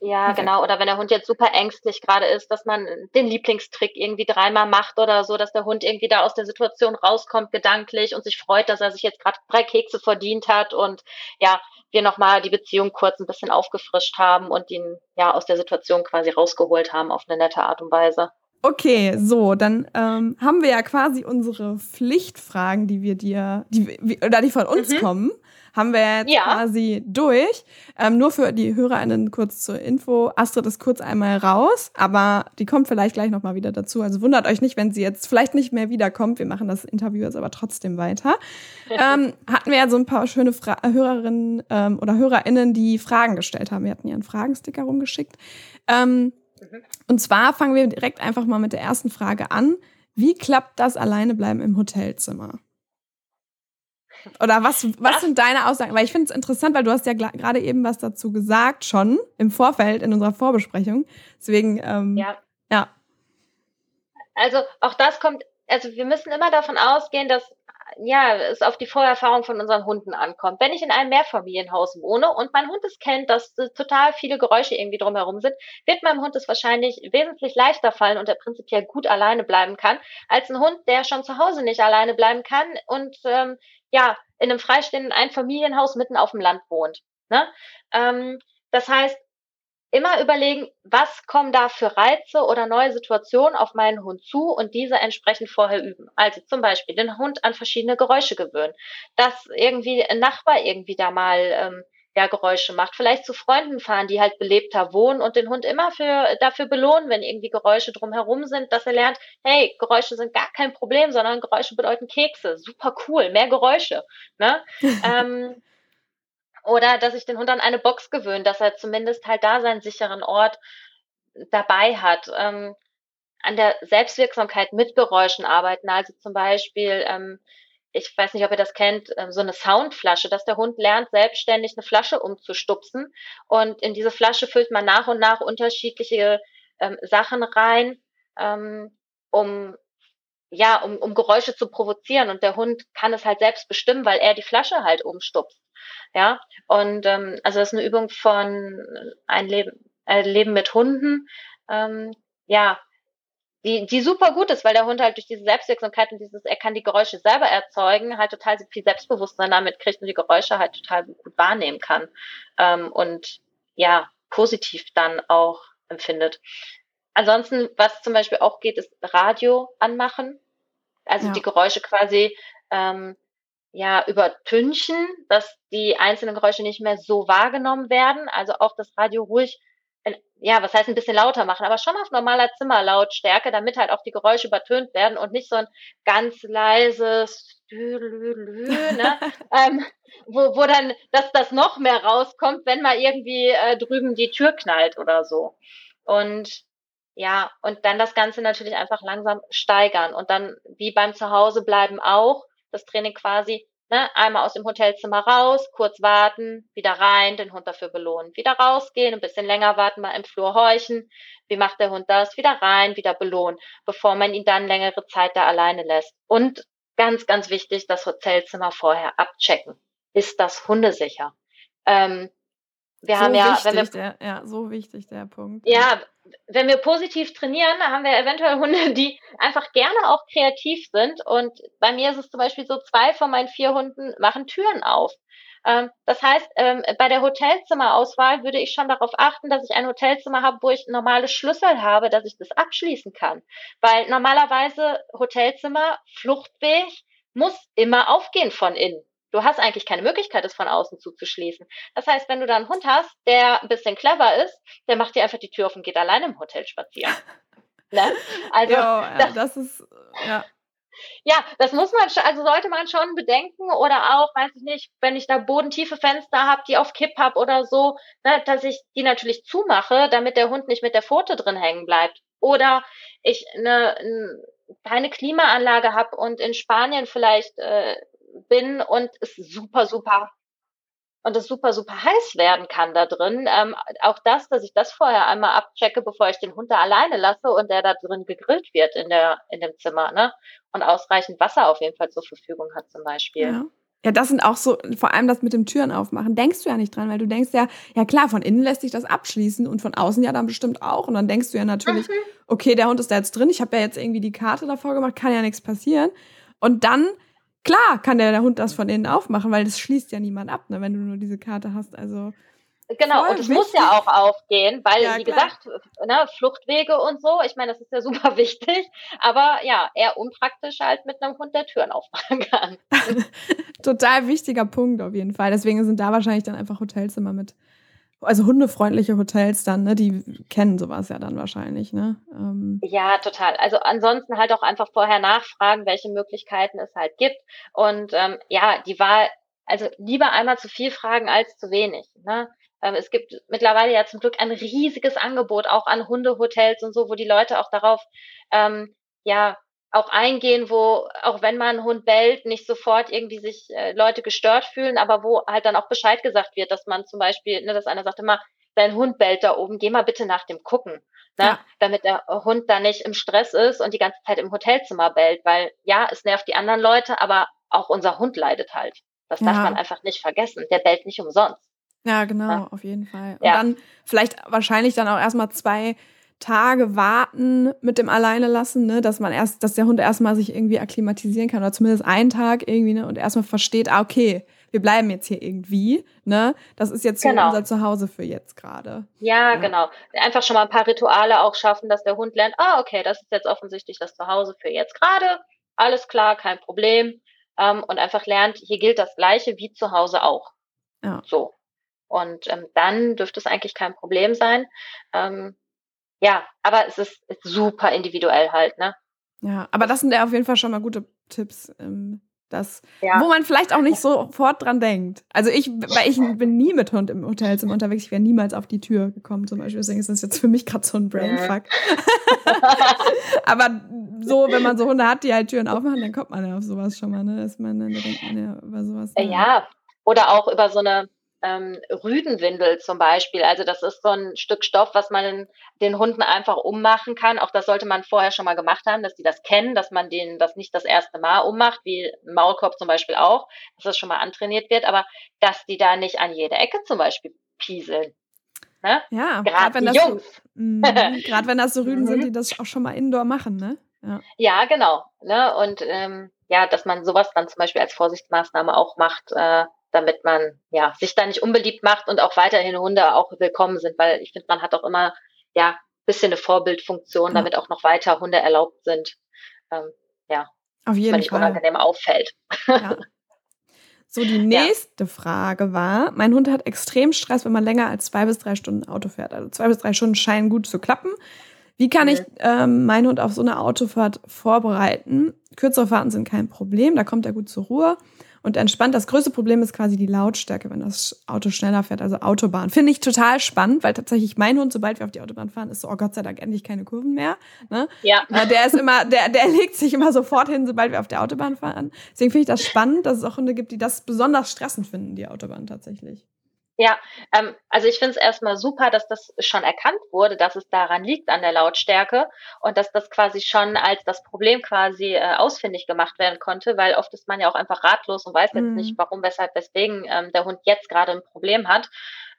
Ja, Perfekt. genau. Oder wenn der Hund jetzt super ängstlich gerade ist, dass man den Lieblingstrick irgendwie dreimal macht oder so, dass der Hund irgendwie da aus der Situation rauskommt gedanklich und sich freut, dass er sich jetzt gerade drei Kekse verdient hat und ja, wir nochmal die Beziehung kurz ein bisschen aufgefrischt haben und ihn ja aus der Situation quasi rausgeholt haben auf eine nette Art und Weise. Okay, so, dann ähm, haben wir ja quasi unsere Pflichtfragen, die wir dir, die, oder die von uns mhm. kommen, haben wir jetzt ja. quasi durch. Ähm, nur für die HörerInnen kurz zur Info. Astrid ist kurz einmal raus, aber die kommt vielleicht gleich nochmal wieder dazu. Also wundert euch nicht, wenn sie jetzt vielleicht nicht mehr wiederkommt. Wir machen das Interview jetzt aber trotzdem weiter. ähm, hatten wir ja so ein paar schöne Fra Hörerinnen ähm, oder HörerInnen, die Fragen gestellt haben. Wir hatten ja einen Fragensticker rumgeschickt. Ähm. Und zwar fangen wir direkt einfach mal mit der ersten Frage an. Wie klappt das alleine bleiben im Hotelzimmer? Oder was, was sind deine Aussagen? Weil ich finde es interessant, weil du hast ja gerade eben was dazu gesagt, schon im Vorfeld in unserer Vorbesprechung. Deswegen, ähm, ja. ja. Also auch das kommt, also wir müssen immer davon ausgehen, dass ja, es auf die Vorerfahrung von unseren Hunden ankommt. Wenn ich in einem Mehrfamilienhaus wohne und mein Hund es kennt, dass total viele Geräusche irgendwie drumherum sind, wird meinem Hund es wahrscheinlich wesentlich leichter fallen und er prinzipiell gut alleine bleiben kann, als ein Hund, der schon zu Hause nicht alleine bleiben kann und ähm, ja, in einem freistehenden Einfamilienhaus mitten auf dem Land wohnt. Ne? Ähm, das heißt, immer überlegen, was kommen da für Reize oder neue Situationen auf meinen Hund zu und diese entsprechend vorher üben. Also zum Beispiel den Hund an verschiedene Geräusche gewöhnen, dass irgendwie ein Nachbar irgendwie da mal ähm, ja, Geräusche macht, vielleicht zu Freunden fahren, die halt belebter wohnen und den Hund immer für, dafür belohnen, wenn irgendwie Geräusche drumherum sind, dass er lernt, hey, Geräusche sind gar kein Problem, sondern Geräusche bedeuten Kekse, super cool, mehr Geräusche. Ne? ähm, oder dass ich den Hund an eine Box gewöhne, dass er zumindest halt da seinen sicheren Ort dabei hat. Ähm, an der Selbstwirksamkeit mit Geräuschen arbeiten. Also zum Beispiel, ähm, ich weiß nicht, ob ihr das kennt, ähm, so eine Soundflasche, dass der Hund lernt, selbstständig eine Flasche umzustupsen. Und in diese Flasche füllt man nach und nach unterschiedliche ähm, Sachen rein, ähm, um ja, um, um Geräusche zu provozieren. Und der Hund kann es halt selbst bestimmen, weil er die Flasche halt umstupst. Ja, und ähm, also das ist eine Übung von ein Leben, äh, Leben mit Hunden. Ähm, ja, die, die super gut ist, weil der Hund halt durch diese Selbstwirksamkeit und dieses, er kann die Geräusche selber erzeugen, halt total viel Selbstbewusstsein damit kriegt und die Geräusche halt total gut wahrnehmen kann. Ähm, und ja, positiv dann auch empfindet. Ansonsten, was zum Beispiel auch geht, ist Radio anmachen. Also ja. die Geräusche quasi ähm, ja, übertünchen, dass die einzelnen Geräusche nicht mehr so wahrgenommen werden. Also auch das Radio ruhig, ja, was heißt ein bisschen lauter machen, aber schon auf normaler Zimmerlautstärke, damit halt auch die Geräusche übertönt werden und nicht so ein ganz leises ne? ähm, wo, wo dann, dass das noch mehr rauskommt, wenn mal irgendwie äh, drüben die Tür knallt oder so. Und ja, und dann das Ganze natürlich einfach langsam steigern und dann wie beim Zuhause bleiben auch das Training quasi ne, einmal aus dem Hotelzimmer raus, kurz warten, wieder rein, den Hund dafür belohnen, wieder rausgehen, ein bisschen länger warten, mal im Flur horchen. Wie macht der Hund das? Wieder rein, wieder belohnen, bevor man ihn dann längere Zeit da alleine lässt. Und ganz, ganz wichtig, das Hotelzimmer vorher abchecken. Ist das hundesicher? Ähm, wir so haben ja, wichtig, wir, der, ja, so wichtig der Punkt. Ja, wenn wir positiv trainieren, haben wir eventuell Hunde, die einfach gerne auch kreativ sind. Und bei mir ist es zum Beispiel so, zwei von meinen vier Hunden machen Türen auf. Ähm, das heißt, ähm, bei der Hotelzimmerauswahl würde ich schon darauf achten, dass ich ein Hotelzimmer habe, wo ich normale Schlüssel habe, dass ich das abschließen kann. Weil normalerweise Hotelzimmer, Fluchtweg, muss immer aufgehen von innen. Du hast eigentlich keine Möglichkeit, es von außen zuzuschließen. Das heißt, wenn du da einen Hund hast, der ein bisschen clever ist, der macht dir einfach die Tür auf und geht alleine im Hotel spazieren. ne? Also ja, das, das ist ja. Ja, das muss man, also sollte man schon bedenken oder auch, weiß ich nicht, wenn ich da bodentiefe Fenster habe, die auf Kipp habe oder so, ne, dass ich die natürlich zumache, damit der Hund nicht mit der Pfote drin hängen bleibt. Oder ich eine, keine Klimaanlage habe und in Spanien vielleicht äh, bin und es super, super und es super, super heiß werden kann da drin. Ähm, auch das, dass ich das vorher einmal abchecke, bevor ich den Hund da alleine lasse und der da drin gegrillt wird in der, in dem Zimmer, ne? Und ausreichend Wasser auf jeden Fall zur Verfügung hat zum Beispiel. Ja. Ja, das sind auch so, vor allem das mit dem Türen aufmachen, denkst du ja nicht dran, weil du denkst ja, ja klar, von innen lässt sich das abschließen und von außen ja dann bestimmt auch. Und dann denkst du ja natürlich, mhm. okay, der Hund ist da jetzt drin, ich habe ja jetzt irgendwie die Karte davor gemacht, kann ja nichts passieren. Und dann Klar kann der, Hund das von innen aufmachen, weil das schließt ja niemand ab, ne, wenn du nur diese Karte hast. Also Genau, und es muss ja auch aufgehen, weil, ja, wie klar. gesagt, ne, Fluchtwege und so, ich meine, das ist ja super wichtig, aber ja, eher unpraktisch halt mit einem Hund der Türen aufmachen kann. Total wichtiger Punkt auf jeden Fall. Deswegen sind da wahrscheinlich dann einfach Hotelzimmer mit also hundefreundliche Hotels dann, ne, die kennen sowas ja dann wahrscheinlich, ne? Ähm. Ja, total. Also ansonsten halt auch einfach vorher nachfragen, welche Möglichkeiten es halt gibt. Und ähm, ja, die Wahl, also lieber einmal zu viel fragen als zu wenig. Ne? Ähm, es gibt mittlerweile ja zum Glück ein riesiges Angebot auch an Hundehotels und so, wo die Leute auch darauf ähm, ja auch eingehen, wo auch wenn man einen Hund bellt, nicht sofort irgendwie sich äh, Leute gestört fühlen, aber wo halt dann auch Bescheid gesagt wird, dass man zum Beispiel, ne, dass einer sagt immer, dein Hund bellt da oben, geh mal bitte nach dem gucken, ne, ja. damit der Hund da nicht im Stress ist und die ganze Zeit im Hotelzimmer bellt, weil ja, es nervt die anderen Leute, aber auch unser Hund leidet halt. Das ja. darf man einfach nicht vergessen. Der bellt nicht umsonst. Ja, genau, ja. auf jeden Fall. Und dann vielleicht wahrscheinlich dann auch erstmal zwei Tage warten mit dem Alleine lassen, ne, dass man erst, dass der Hund erstmal sich irgendwie akklimatisieren kann oder zumindest einen Tag irgendwie, ne, und erstmal versteht, ah, okay, wir bleiben jetzt hier irgendwie, ne? Das ist jetzt so genau. unser Zuhause für jetzt gerade. Ja, ja, genau. Einfach schon mal ein paar Rituale auch schaffen, dass der Hund lernt, ah, okay, das ist jetzt offensichtlich das Zuhause für jetzt gerade. Alles klar, kein Problem. Ähm, und einfach lernt, hier gilt das Gleiche wie zu Hause auch. Ja. So. Und ähm, dann dürfte es eigentlich kein Problem sein. Ähm, ja, aber es ist, super individuell halt, ne? Ja, aber das sind ja auf jeden Fall schon mal gute Tipps, ähm, das, ja. wo man vielleicht auch nicht sofort dran denkt. Also ich, weil ich bin nie mit Hund im Hotelzimmer unterwegs, ich wäre niemals auf die Tür gekommen zum Beispiel. Deswegen ist das jetzt für mich gerade so ein Brainfuck. aber so, wenn man so Hunde hat, die halt Türen aufmachen, dann kommt man ja auf sowas schon mal, ne? Dass man, dann denkt man ja über sowas. Ja, oder auch über so eine ähm, Rüdenwindel zum Beispiel. Also das ist so ein Stück Stoff, was man den Hunden einfach ummachen kann. Auch das sollte man vorher schon mal gemacht haben, dass die das kennen, dass man denen das nicht das erste Mal ummacht, wie Maulkorb zum Beispiel auch, dass das schon mal antrainiert wird, aber dass die da nicht an jede Ecke zum Beispiel pieseln. Ne? Ja, gerade wenn, das so, mm, wenn das so Rüden sind, mhm. die das auch schon mal indoor machen, ne? Ja, ja genau. Ne? Und ähm, ja, dass man sowas dann zum Beispiel als Vorsichtsmaßnahme auch macht, äh, damit man ja sich da nicht unbeliebt macht und auch weiterhin Hunde auch willkommen sind, weil ich finde, man hat auch immer ja bisschen eine Vorbildfunktion, ja. damit auch noch weiter Hunde erlaubt sind. Ähm, ja, auf jeden man nicht Fall. unangenehm auffällt. Ja. So, die nächste ja. Frage war, mein Hund hat extrem Stress, wenn man länger als zwei bis drei Stunden Auto fährt. Also zwei bis drei Stunden scheinen gut zu klappen. Wie kann mhm. ich ähm, meinen Hund auf so eine Autofahrt vorbereiten? Kürzere Fahrten sind kein Problem, da kommt er gut zur Ruhe und entspannt. Das größte Problem ist quasi die Lautstärke, wenn das Auto schneller fährt, also Autobahn. Finde ich total spannend, weil tatsächlich mein Hund, sobald wir auf die Autobahn fahren, ist so, oh Gott sei Dank endlich keine Kurven mehr. Ne? Ja. Der ist immer, der, der legt sich immer sofort hin, sobald wir auf der Autobahn fahren. Deswegen finde ich das spannend, dass es auch Hunde gibt, die das besonders stressend finden, die Autobahn tatsächlich. Ja, ähm, also ich finde es erstmal super, dass das schon erkannt wurde, dass es daran liegt an der Lautstärke und dass das quasi schon als das Problem quasi äh, ausfindig gemacht werden konnte, weil oft ist man ja auch einfach ratlos und weiß jetzt mhm. nicht, warum, weshalb, weswegen ähm, der Hund jetzt gerade ein Problem hat.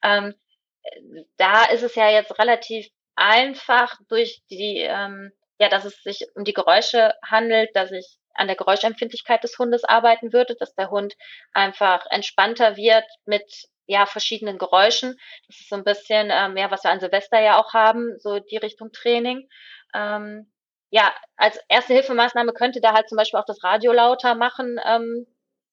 Ähm, da ist es ja jetzt relativ einfach durch die, ähm, ja, dass es sich um die Geräusche handelt, dass ich an der Geräuschempfindlichkeit des Hundes arbeiten würde, dass der Hund einfach entspannter wird mit ja verschiedenen Geräuschen. Das ist so ein bisschen ähm, ja, was wir an Silvester ja auch haben, so die Richtung Training. Ähm, ja, als erste Hilfemaßnahme könnte da halt zum Beispiel auch das Radio lauter machen, ähm,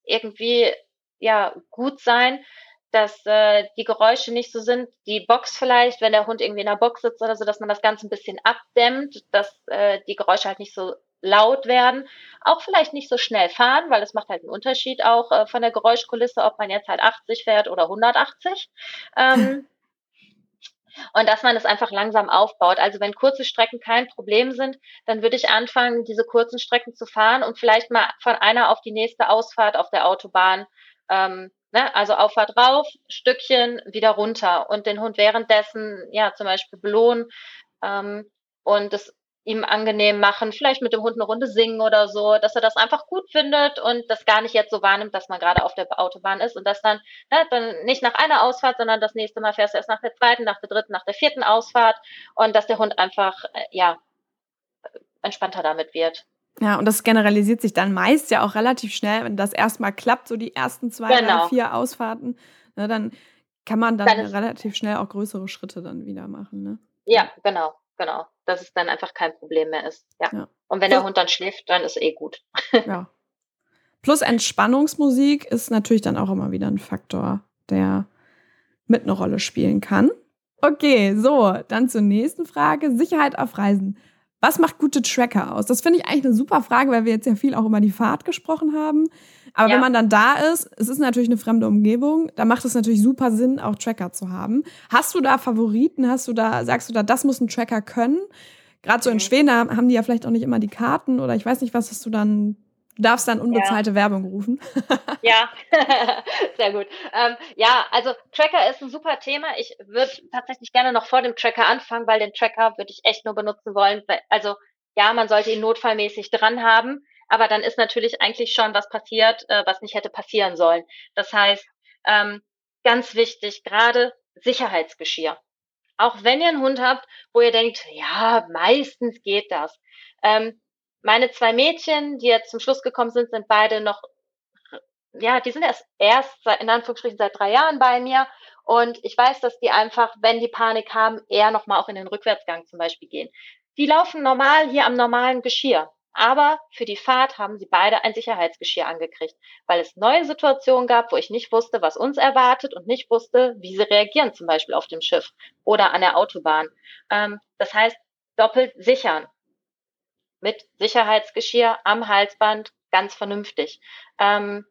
irgendwie ja gut sein, dass äh, die Geräusche nicht so sind. Die Box vielleicht, wenn der Hund irgendwie in der Box sitzt oder so, dass man das Ganze ein bisschen abdämmt, dass äh, die Geräusche halt nicht so laut werden. Auch vielleicht nicht so schnell fahren, weil es macht halt einen Unterschied auch äh, von der Geräuschkulisse, ob man jetzt halt 80 fährt oder 180. Ähm, und dass man es einfach langsam aufbaut. Also wenn kurze Strecken kein Problem sind, dann würde ich anfangen, diese kurzen Strecken zu fahren und vielleicht mal von einer auf die nächste Ausfahrt auf der Autobahn, ähm, ne, also Auffahrt rauf, Stückchen wieder runter und den Hund währenddessen ja zum Beispiel belohnen ähm, und das ihm angenehm machen, vielleicht mit dem Hund eine Runde singen oder so, dass er das einfach gut findet und das gar nicht jetzt so wahrnimmt, dass man gerade auf der Autobahn ist und das dann, ne, dann nicht nach einer Ausfahrt, sondern das nächste Mal fährst du erst nach der zweiten, nach der dritten, nach der vierten Ausfahrt und dass der Hund einfach, äh, ja, entspannter damit wird. Ja, und das generalisiert sich dann meist ja auch relativ schnell, wenn das erstmal klappt, so die ersten zwei, genau. drei, vier Ausfahrten, ne, dann kann man dann, dann relativ schnell auch größere Schritte dann wieder machen. Ne? Ja, genau genau, dass es dann einfach kein Problem mehr ist. Ja. ja. Und wenn der Hund dann schläft, dann ist eh gut. ja. Plus Entspannungsmusik ist natürlich dann auch immer wieder ein Faktor, der mit eine Rolle spielen kann. Okay, so, dann zur nächsten Frage. Sicherheit auf Reisen. Was macht gute Tracker aus? Das finde ich eigentlich eine super Frage, weil wir jetzt ja viel auch über die Fahrt gesprochen haben. Aber ja. wenn man dann da ist, es ist natürlich eine fremde Umgebung, da macht es natürlich super Sinn, auch Tracker zu haben. Hast du da Favoriten? Hast du da, sagst du da, das muss ein Tracker können? Gerade so in mhm. Schweden, haben die ja vielleicht auch nicht immer die Karten oder ich weiß nicht, was hast du dann Du darfst dann unbezahlte ja. Werbung rufen. ja, sehr gut. Ähm, ja, also Tracker ist ein super Thema. Ich würde tatsächlich gerne noch vor dem Tracker anfangen, weil den Tracker würde ich echt nur benutzen wollen. Also ja, man sollte ihn notfallmäßig dran haben, aber dann ist natürlich eigentlich schon was passiert, äh, was nicht hätte passieren sollen. Das heißt, ähm, ganz wichtig, gerade Sicherheitsgeschirr. Auch wenn ihr einen Hund habt, wo ihr denkt, ja, meistens geht das. Ähm, meine zwei Mädchen, die jetzt zum Schluss gekommen sind, sind beide noch, ja, die sind erst, erst in Anführungsstrichen seit drei Jahren bei mir. Und ich weiß, dass die einfach, wenn die Panik haben, eher nochmal auch in den Rückwärtsgang zum Beispiel gehen. Die laufen normal hier am normalen Geschirr. Aber für die Fahrt haben sie beide ein Sicherheitsgeschirr angekriegt, weil es neue Situationen gab, wo ich nicht wusste, was uns erwartet und nicht wusste, wie sie reagieren, zum Beispiel auf dem Schiff oder an der Autobahn. Ähm, das heißt, doppelt sichern mit Sicherheitsgeschirr am Halsband, ganz vernünftig. Ähm,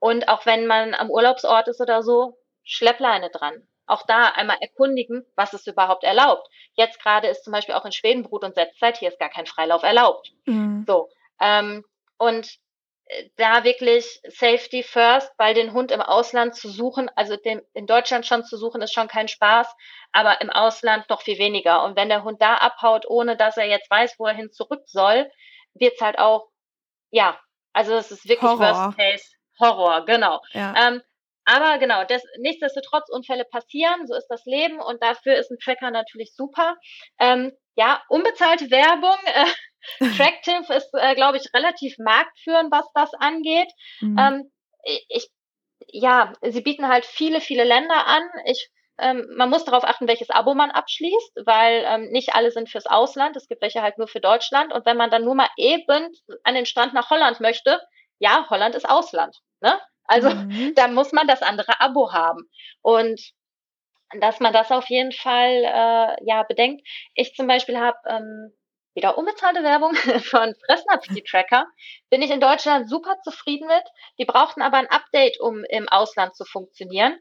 und auch wenn man am Urlaubsort ist oder so, Schleppleine dran. Auch da einmal erkundigen, was ist überhaupt erlaubt. Jetzt gerade ist zum Beispiel auch in Schweden Brut- und Setzzeit, hier ist gar kein Freilauf erlaubt. Mhm. So. Ähm, und da wirklich Safety first, weil den Hund im Ausland zu suchen, also den, in Deutschland schon zu suchen, ist schon kein Spaß, aber im Ausland noch viel weniger. Und wenn der Hund da abhaut, ohne dass er jetzt weiß, wo er hin zurück soll, wird's halt auch, ja, also es ist wirklich Horror. Worst Case Horror, genau. Ja. Ähm, aber genau, das, nichtsdestotrotz Unfälle passieren, so ist das Leben und dafür ist ein Tracker natürlich super. Ähm, ja, unbezahlte Werbung. Äh, Tractive ist, äh, glaube ich, relativ marktführend, was das angeht. Mhm. Ähm, ich, ja, sie bieten halt viele, viele Länder an. Ich, ähm, man muss darauf achten, welches Abo man abschließt, weil ähm, nicht alle sind fürs Ausland. Es gibt welche halt nur für Deutschland. Und wenn man dann nur mal eben an den Strand nach Holland möchte, ja, Holland ist Ausland. Ne? Also mhm. da muss man das andere Abo haben. Und dass man das auf jeden Fall äh, ja bedenkt. Ich zum Beispiel habe ähm, wieder unbezahlte Werbung von Fressnapf Tracker. Bin ich in Deutschland super zufrieden mit. Die brauchten aber ein Update, um im Ausland zu funktionieren.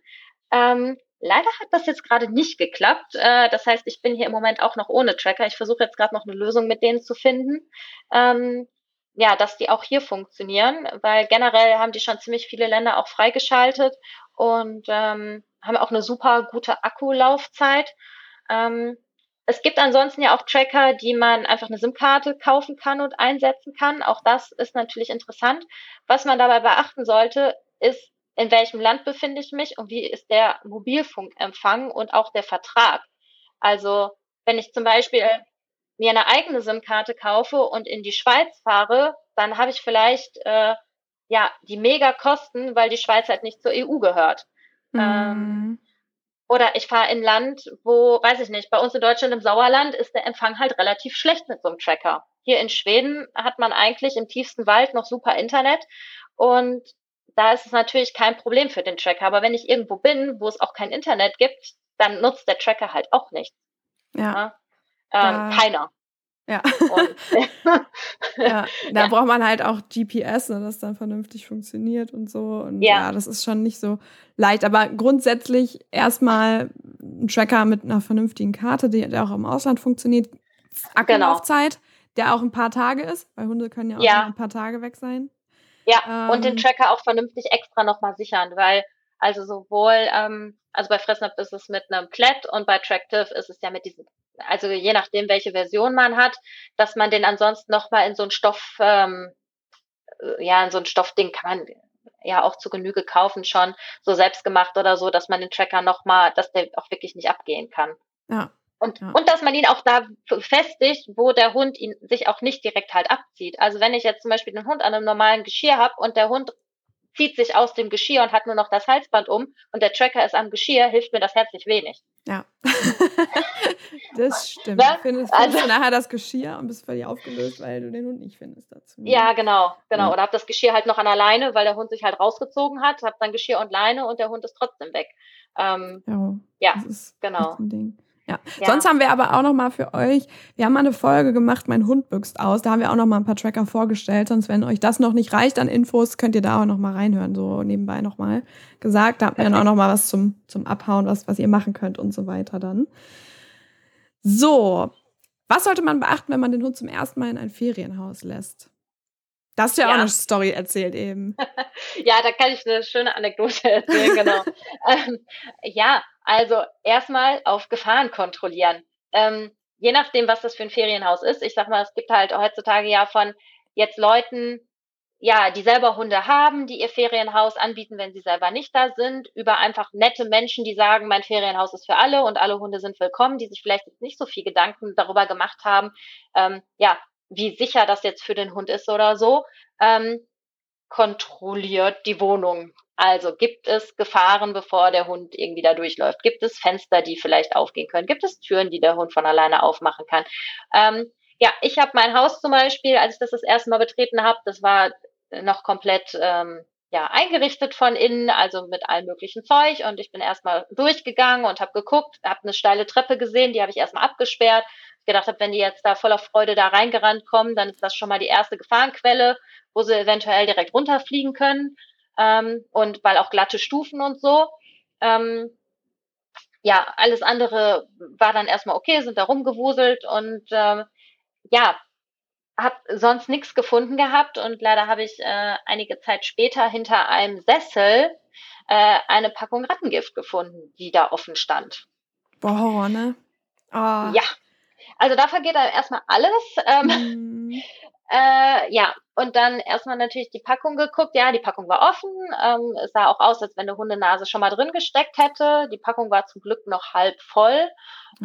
Ähm, leider hat das jetzt gerade nicht geklappt. Äh, das heißt, ich bin hier im Moment auch noch ohne Tracker. Ich versuche jetzt gerade noch eine Lösung mit denen zu finden. Ähm, ja, dass die auch hier funktionieren, weil generell haben die schon ziemlich viele Länder auch freigeschaltet und ähm, haben auch eine super gute Akkulaufzeit. Ähm, es gibt ansonsten ja auch Tracker, die man einfach eine SIM-Karte kaufen kann und einsetzen kann. Auch das ist natürlich interessant. Was man dabei beachten sollte, ist, in welchem Land befinde ich mich und wie ist der Mobilfunkempfang und auch der Vertrag. Also wenn ich zum Beispiel mir eine eigene SIM-Karte kaufe und in die Schweiz fahre, dann habe ich vielleicht äh, ja die Mega-Kosten, weil die Schweiz halt nicht zur EU gehört. Mhm. Ähm, oder ich fahre in Land, wo, weiß ich nicht, bei uns in Deutschland im Sauerland ist der Empfang halt relativ schlecht mit so einem Tracker. Hier in Schweden hat man eigentlich im tiefsten Wald noch super Internet und da ist es natürlich kein Problem für den Tracker. Aber wenn ich irgendwo bin, wo es auch kein Internet gibt, dann nutzt der Tracker halt auch nichts. Ja. ja? Ähm, keiner. Ja. ja, da ja. braucht man halt auch GPS, ne, das dann vernünftig funktioniert und so. Und ja. ja, das ist schon nicht so leicht. Aber grundsätzlich erstmal ein Tracker mit einer vernünftigen Karte, die, der auch im Ausland funktioniert. Akkulaufzeit, genau. der auch ein paar Tage ist, weil Hunde können ja auch ja. ein paar Tage weg sein. Ja, ähm, und den ähm. Tracker auch vernünftig extra nochmal sichern, weil also sowohl, ähm, also bei Fressnapf ist es mit einem Klett und bei Tractive ist es ja mit diesem also je nachdem, welche Version man hat, dass man den ansonsten nochmal in so ein Stoff, ähm, äh, ja, in so ein Stoffding kann man ja auch zu Genüge kaufen schon, so selbstgemacht oder so, dass man den Tracker nochmal, dass der auch wirklich nicht abgehen kann. Ja. Und, ja. und dass man ihn auch da festigt, wo der Hund ihn sich auch nicht direkt halt abzieht. Also wenn ich jetzt zum Beispiel den Hund an einem normalen Geschirr habe und der Hund zieht sich aus dem Geschirr und hat nur noch das Halsband um und der Tracker ist am Geschirr, hilft mir das herzlich wenig. Ja, das stimmt. Ne? Findest, findest also, du nachher das Geschirr und bist völlig aufgelöst, weil du den Hund nicht findest dazu. Ne? Ja, genau, genau. Ja. Oder hab das Geschirr halt noch an der Leine, weil der Hund sich halt rausgezogen hat, hab dann Geschirr und Leine und der Hund ist trotzdem weg. Ähm, ja, ja genau. Ja. ja. Sonst haben wir aber auch noch mal für euch, wir haben mal eine Folge gemacht, mein Hund büxt aus. Da haben wir auch noch mal ein paar Tracker vorgestellt. Sonst, wenn euch das noch nicht reicht an Infos, könnt ihr da auch noch mal reinhören, so nebenbei noch mal gesagt. Da habt ihr dann auch noch mal was zum, zum Abhauen, was, was ihr machen könnt und so weiter dann. So. Was sollte man beachten, wenn man den Hund zum ersten Mal in ein Ferienhaus lässt? Das hast du ja, ja. auch eine Story erzählt eben. ja, da kann ich eine schöne Anekdote erzählen, genau. ähm, ja, also erstmal auf Gefahren kontrollieren. Ähm, je nachdem, was das für ein Ferienhaus ist. Ich sag mal, es gibt halt heutzutage ja von jetzt Leuten, ja, die selber Hunde haben, die ihr Ferienhaus anbieten, wenn sie selber nicht da sind, über einfach nette Menschen, die sagen, mein Ferienhaus ist für alle und alle Hunde sind willkommen, die sich vielleicht nicht so viel Gedanken darüber gemacht haben, ähm, ja, wie sicher das jetzt für den Hund ist oder so, ähm, kontrolliert die Wohnung. Also gibt es Gefahren, bevor der Hund irgendwie da durchläuft? Gibt es Fenster, die vielleicht aufgehen können? Gibt es Türen, die der Hund von alleine aufmachen kann? Ähm, ja, ich habe mein Haus zum Beispiel, als ich das das erste Mal betreten habe, das war noch komplett ähm, ja eingerichtet von innen, also mit allem möglichen Zeug. Und ich bin erstmal durchgegangen und habe geguckt, habe eine steile Treppe gesehen, die habe ich erstmal abgesperrt. Ich gedacht habe, wenn die jetzt da voller Freude da reingerannt kommen, dann ist das schon mal die erste Gefahrenquelle, wo sie eventuell direkt runterfliegen können ähm, und weil auch glatte Stufen und so. Ähm, ja, alles andere war dann erstmal okay, sind da rumgewuselt und ähm, ja, habe sonst nichts gefunden gehabt und leider habe ich äh, einige Zeit später hinter einem Sessel äh, eine Packung Rattengift gefunden, die da offen stand. Boah, ne? Oh. Ja, also da vergeht dann erstmal alles. Ähm, mm. Äh, ja, und dann erstmal natürlich die Packung geguckt. Ja, die Packung war offen. Ähm, es sah auch aus, als wenn eine Hundenase schon mal drin gesteckt hätte. Die Packung war zum Glück noch halb voll.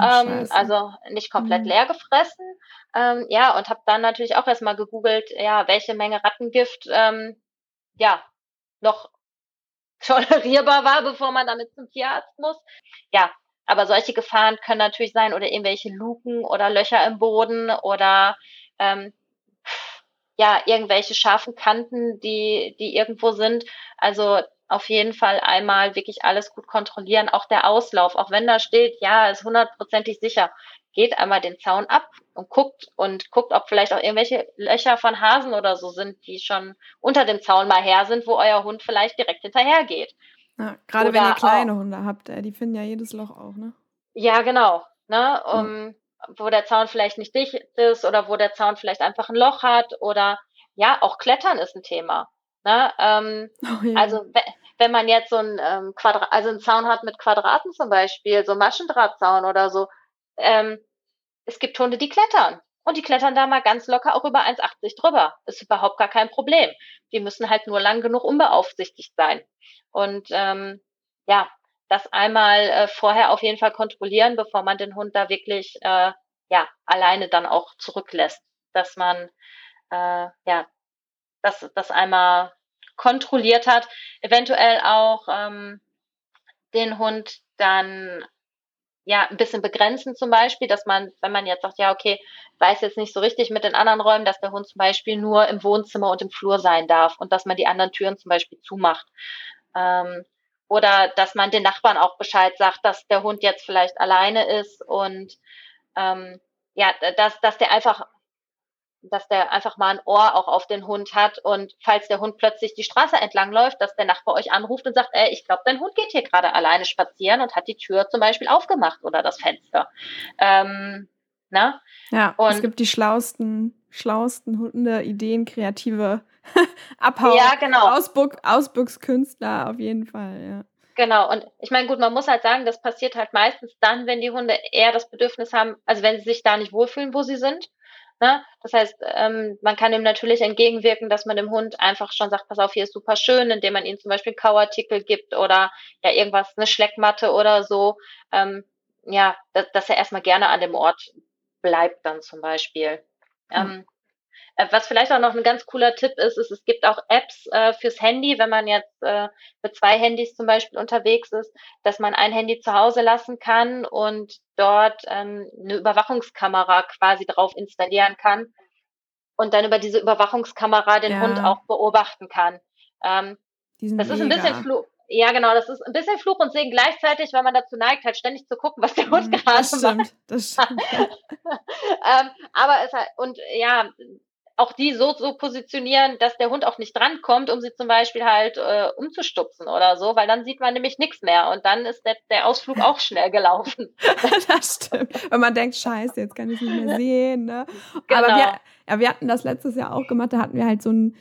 ähm, also nicht komplett mhm. leer gefressen. Ähm, ja, und habe dann natürlich auch erstmal gegoogelt, ja, welche Menge Rattengift ähm, ja noch tolerierbar war, bevor man damit zum Tierarzt muss. Ja, aber solche Gefahren können natürlich sein oder irgendwelche Luken oder Löcher im Boden oder ähm, ja, irgendwelche scharfen Kanten, die, die irgendwo sind. Also auf jeden Fall einmal wirklich alles gut kontrollieren. Auch der Auslauf, auch wenn da steht, ja, ist hundertprozentig sicher. Geht einmal den Zaun ab und guckt und guckt, ob vielleicht auch irgendwelche Löcher von Hasen oder so sind, die schon unter dem Zaun mal her sind, wo euer Hund vielleicht direkt hinterher geht. Ja, gerade wenn ihr kleine auch, Hunde habt, die finden ja jedes Loch auch, ne? Ja, genau. Ne? Um, mhm wo der Zaun vielleicht nicht dicht ist oder wo der Zaun vielleicht einfach ein Loch hat oder ja, auch Klettern ist ein Thema. Ne? Ähm, oh, ja. Also wenn man jetzt so ein ähm, Quadrat, also einen Zaun hat mit Quadraten zum Beispiel, so Maschendrahtzaun oder so, ähm, es gibt Hunde, die klettern. Und die klettern da mal ganz locker auch über 1,80 drüber. Ist überhaupt gar kein Problem. Die müssen halt nur lang genug unbeaufsichtigt sein. Und ähm, ja, das einmal äh, vorher auf jeden Fall kontrollieren, bevor man den Hund da wirklich äh, ja alleine dann auch zurücklässt, dass man äh, ja das das einmal kontrolliert hat, eventuell auch ähm, den Hund dann ja ein bisschen begrenzen zum Beispiel, dass man, wenn man jetzt sagt, ja, okay, weiß jetzt nicht so richtig mit den anderen Räumen, dass der Hund zum Beispiel nur im Wohnzimmer und im Flur sein darf und dass man die anderen Türen zum Beispiel zumacht. Ähm, oder dass man den Nachbarn auch Bescheid sagt, dass der Hund jetzt vielleicht alleine ist und ähm, ja, dass, dass der einfach dass der einfach mal ein Ohr auch auf den Hund hat und falls der Hund plötzlich die Straße entlang läuft, dass der Nachbar euch anruft und sagt, ey, ich glaube, dein Hund geht hier gerade alleine spazieren und hat die Tür zum Beispiel aufgemacht oder das Fenster. Ähm, na? Ja, und es gibt die schlausten, schlausten Hunde, Ideen, kreative Abhau, ja, genau. Ausbuch, Ausbüchskünstler auf jeden Fall, ja. Genau, und ich meine, gut, man muss halt sagen, das passiert halt meistens dann, wenn die Hunde eher das Bedürfnis haben, also wenn sie sich da nicht wohlfühlen, wo sie sind Ne? Das heißt, ähm, man kann ihm natürlich entgegenwirken, dass man dem Hund einfach schon sagt, pass auf, hier ist super schön, indem man ihm zum Beispiel Kauartikel gibt oder ja irgendwas, eine Schleckmatte oder so. Ähm, ja, dass, dass er erstmal gerne an dem Ort bleibt dann zum Beispiel. Mhm. Ähm, äh, was vielleicht auch noch ein ganz cooler Tipp ist, ist, es gibt auch Apps äh, fürs Handy, wenn man jetzt äh, mit zwei Handys zum Beispiel unterwegs ist, dass man ein Handy zu Hause lassen kann und dort ähm, eine Überwachungskamera quasi drauf installieren kann und dann über diese Überwachungskamera den ja. Hund auch beobachten kann. Ähm, das ist ein bisschen Fluch. Ja, genau, das ist ein bisschen Fluch und Segen gleichzeitig, weil man dazu neigt, halt ständig zu gucken, was der Hund mhm, gerade das stimmt, macht. Das stimmt. ähm, aber es halt, und ja, auch die so, so positionieren, dass der Hund auch nicht drankommt, um sie zum Beispiel halt äh, umzustupsen oder so, weil dann sieht man nämlich nichts mehr und dann ist der, der Ausflug auch schnell gelaufen. das stimmt. Wenn man denkt, scheiße, jetzt kann ich nicht mehr sehen. Ne? Genau. Aber wir, ja, wir hatten das letztes Jahr auch gemacht, da hatten wir halt so ein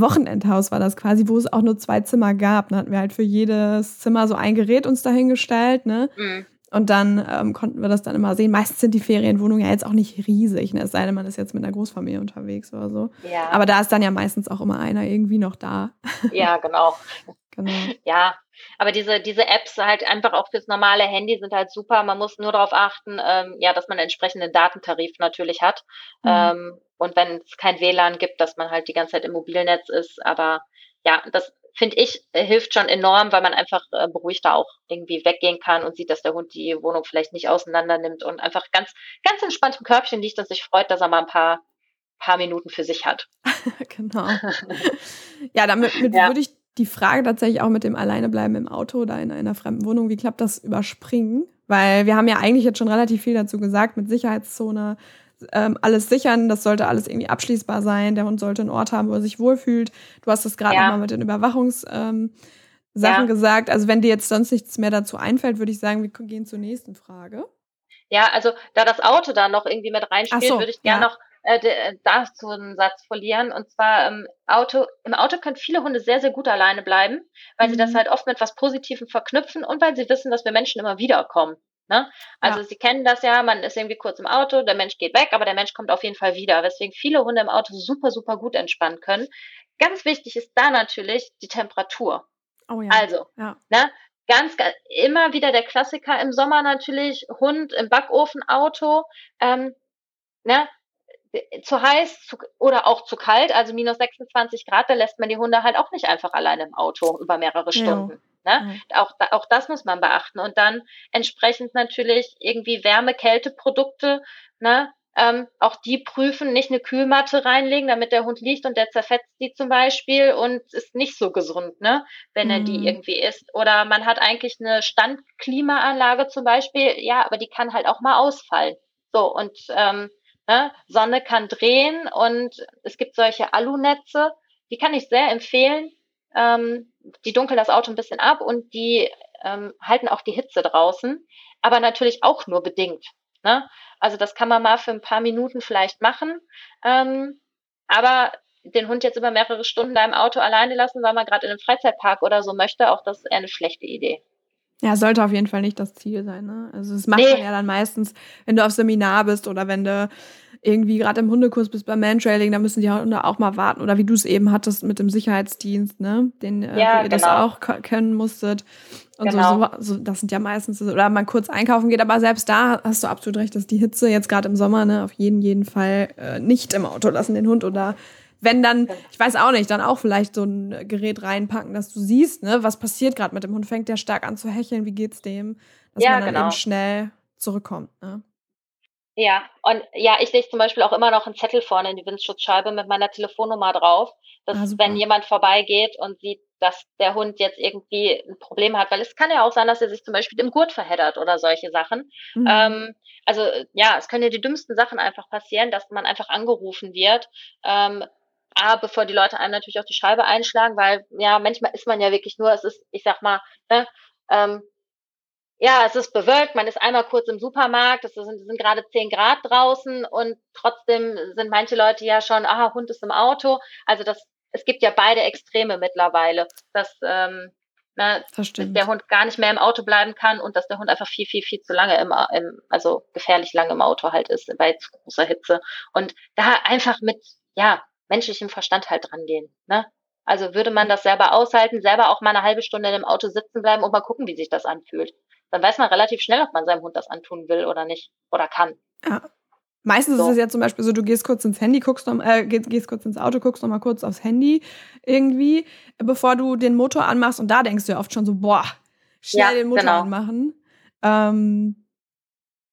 Wochenendhaus war das quasi, wo es auch nur zwei Zimmer gab. Da hatten wir halt für jedes Zimmer so ein Gerät uns dahingestellt, ne? Mhm. Und dann ähm, konnten wir das dann immer sehen. Meistens sind die Ferienwohnungen ja jetzt auch nicht riesig, ne? es sei denn, man ist jetzt mit einer Großfamilie unterwegs oder so. Ja. Aber da ist dann ja meistens auch immer einer irgendwie noch da. Ja, genau. genau. Ja, aber diese, diese Apps halt einfach auch fürs normale Handy sind halt super. Man muss nur darauf achten, ähm, ja, dass man einen entsprechenden Datentarif natürlich hat. Mhm. Ähm, und wenn es kein WLAN gibt, dass man halt die ganze Zeit im Mobilnetz ist. Aber ja, das finde ich, äh, hilft schon enorm, weil man einfach äh, beruhigter auch irgendwie weggehen kann und sieht, dass der Hund die Wohnung vielleicht nicht auseinander nimmt und einfach ganz, ganz entspannt im Körbchen liegt und sich freut, dass er mal ein paar, paar Minuten für sich hat. genau. ja, damit ja. würde ich die Frage tatsächlich auch mit dem Alleinebleiben im Auto oder in einer fremden Wohnung, wie klappt das überspringen? Weil wir haben ja eigentlich jetzt schon relativ viel dazu gesagt mit Sicherheitszone, ähm, alles sichern. Das sollte alles irgendwie abschließbar sein. Der Hund sollte einen Ort haben, wo er sich wohlfühlt. Du hast das gerade ja. nochmal mit den Überwachungssachen ähm, ja. gesagt. Also wenn dir jetzt sonst nichts mehr dazu einfällt, würde ich sagen, wir gehen zur nächsten Frage. Ja, also da das Auto da noch irgendwie mit reinspielt, so, würde ich gerne ja. noch äh, äh, dazu einen Satz verlieren. Und zwar ähm, Auto, im Auto können viele Hunde sehr, sehr gut alleine bleiben, weil mhm. sie das mhm. halt oft mit was Positivem verknüpfen und weil sie wissen, dass wir Menschen immer wiederkommen. Ne? Also ja. Sie kennen das ja, man ist irgendwie kurz im Auto, der Mensch geht weg, aber der Mensch kommt auf jeden Fall wieder, weswegen viele Hunde im Auto super, super gut entspannen können. Ganz wichtig ist da natürlich die Temperatur. Oh ja. Also, ja. Ne? Ganz, ganz, immer wieder der Klassiker im Sommer natürlich, Hund im Backofen, Auto, ähm, ne? Zu heiß zu, oder auch zu kalt, also minus 26 Grad, da lässt man die Hunde halt auch nicht einfach alleine im Auto über mehrere Stunden. Ja. Ne? Ja. Auch, auch das muss man beachten. Und dann entsprechend natürlich irgendwie Wärme, Kälteprodukte, ne? Ähm, auch die prüfen, nicht eine Kühlmatte reinlegen, damit der Hund liegt und der zerfetzt die zum Beispiel und ist nicht so gesund, ne, wenn mhm. er die mhm. irgendwie isst. Oder man hat eigentlich eine Standklimaanlage zum Beispiel, ja, aber die kann halt auch mal ausfallen. So, und ähm, Ne? Sonne kann drehen und es gibt solche Alunetze, die kann ich sehr empfehlen. Ähm, die dunkeln das Auto ein bisschen ab und die ähm, halten auch die Hitze draußen, aber natürlich auch nur bedingt. Ne? Also das kann man mal für ein paar Minuten vielleicht machen, ähm, aber den Hund jetzt über mehrere Stunden da im Auto alleine lassen, weil man gerade in einem Freizeitpark oder so möchte, auch das ist eher eine schlechte Idee. Ja, sollte auf jeden Fall nicht das Ziel sein. Ne? Also das macht nee. man ja dann meistens, wenn du auf Seminar bist oder wenn du irgendwie gerade im Hundekurs bist beim Mantrailing, da müssen die Hunde auch mal warten. Oder wie du es eben hattest mit dem Sicherheitsdienst, ne? Den äh, ja, ihr genau. das auch können musstet. Und genau. so, so, das sind ja meistens, oder man kurz einkaufen geht, aber selbst da hast du absolut recht, dass die Hitze jetzt gerade im Sommer, ne, auf jeden, jeden Fall äh, nicht im Auto lassen, den Hund oder wenn dann, ich weiß auch nicht, dann auch vielleicht so ein Gerät reinpacken, dass du siehst, ne, was passiert gerade mit dem Hund, fängt der stark an zu hecheln, wie geht's dem, dass ja, man dann genau. eben schnell zurückkommt. Ne? Ja, und ja, ich lege zum Beispiel auch immer noch einen Zettel vorne in die Windschutzscheibe mit meiner Telefonnummer drauf, dass ah, wenn jemand vorbeigeht und sieht, dass der Hund jetzt irgendwie ein Problem hat, weil es kann ja auch sein, dass er sich zum Beispiel im Gurt verheddert oder solche Sachen. Mhm. Ähm, also ja, es können ja die dümmsten Sachen einfach passieren, dass man einfach angerufen wird. Ähm, A, bevor die Leute einem natürlich auch die Scheibe einschlagen, weil ja, manchmal ist man ja wirklich nur, es ist, ich sag mal, ne, ähm, ja, es ist bewölkt, man ist einmal kurz im Supermarkt, es sind, sind gerade 10 Grad draußen und trotzdem sind manche Leute ja schon, aha, Hund ist im Auto. Also das, es gibt ja beide Extreme mittlerweile, dass, ähm, na, dass der Hund gar nicht mehr im Auto bleiben kann und dass der Hund einfach viel, viel, viel zu lange im, im also gefährlich lange im Auto halt ist bei zu großer Hitze. Und da einfach mit, ja, menschlichem Verstand halt dran gehen. Ne? Also würde man das selber aushalten, selber auch mal eine halbe Stunde in dem Auto sitzen bleiben und mal gucken, wie sich das anfühlt. Dann weiß man relativ schnell, ob man seinem Hund das antun will oder nicht oder kann. Ja. Meistens so. ist es ja zum Beispiel so, du gehst kurz ins Handy, guckst noch, äh, gehst, gehst kurz ins Auto, guckst noch mal kurz aufs Handy irgendwie, bevor du den Motor anmachst und da denkst du ja oft schon so, boah, schnell ja, den Motor genau. anmachen. Ähm,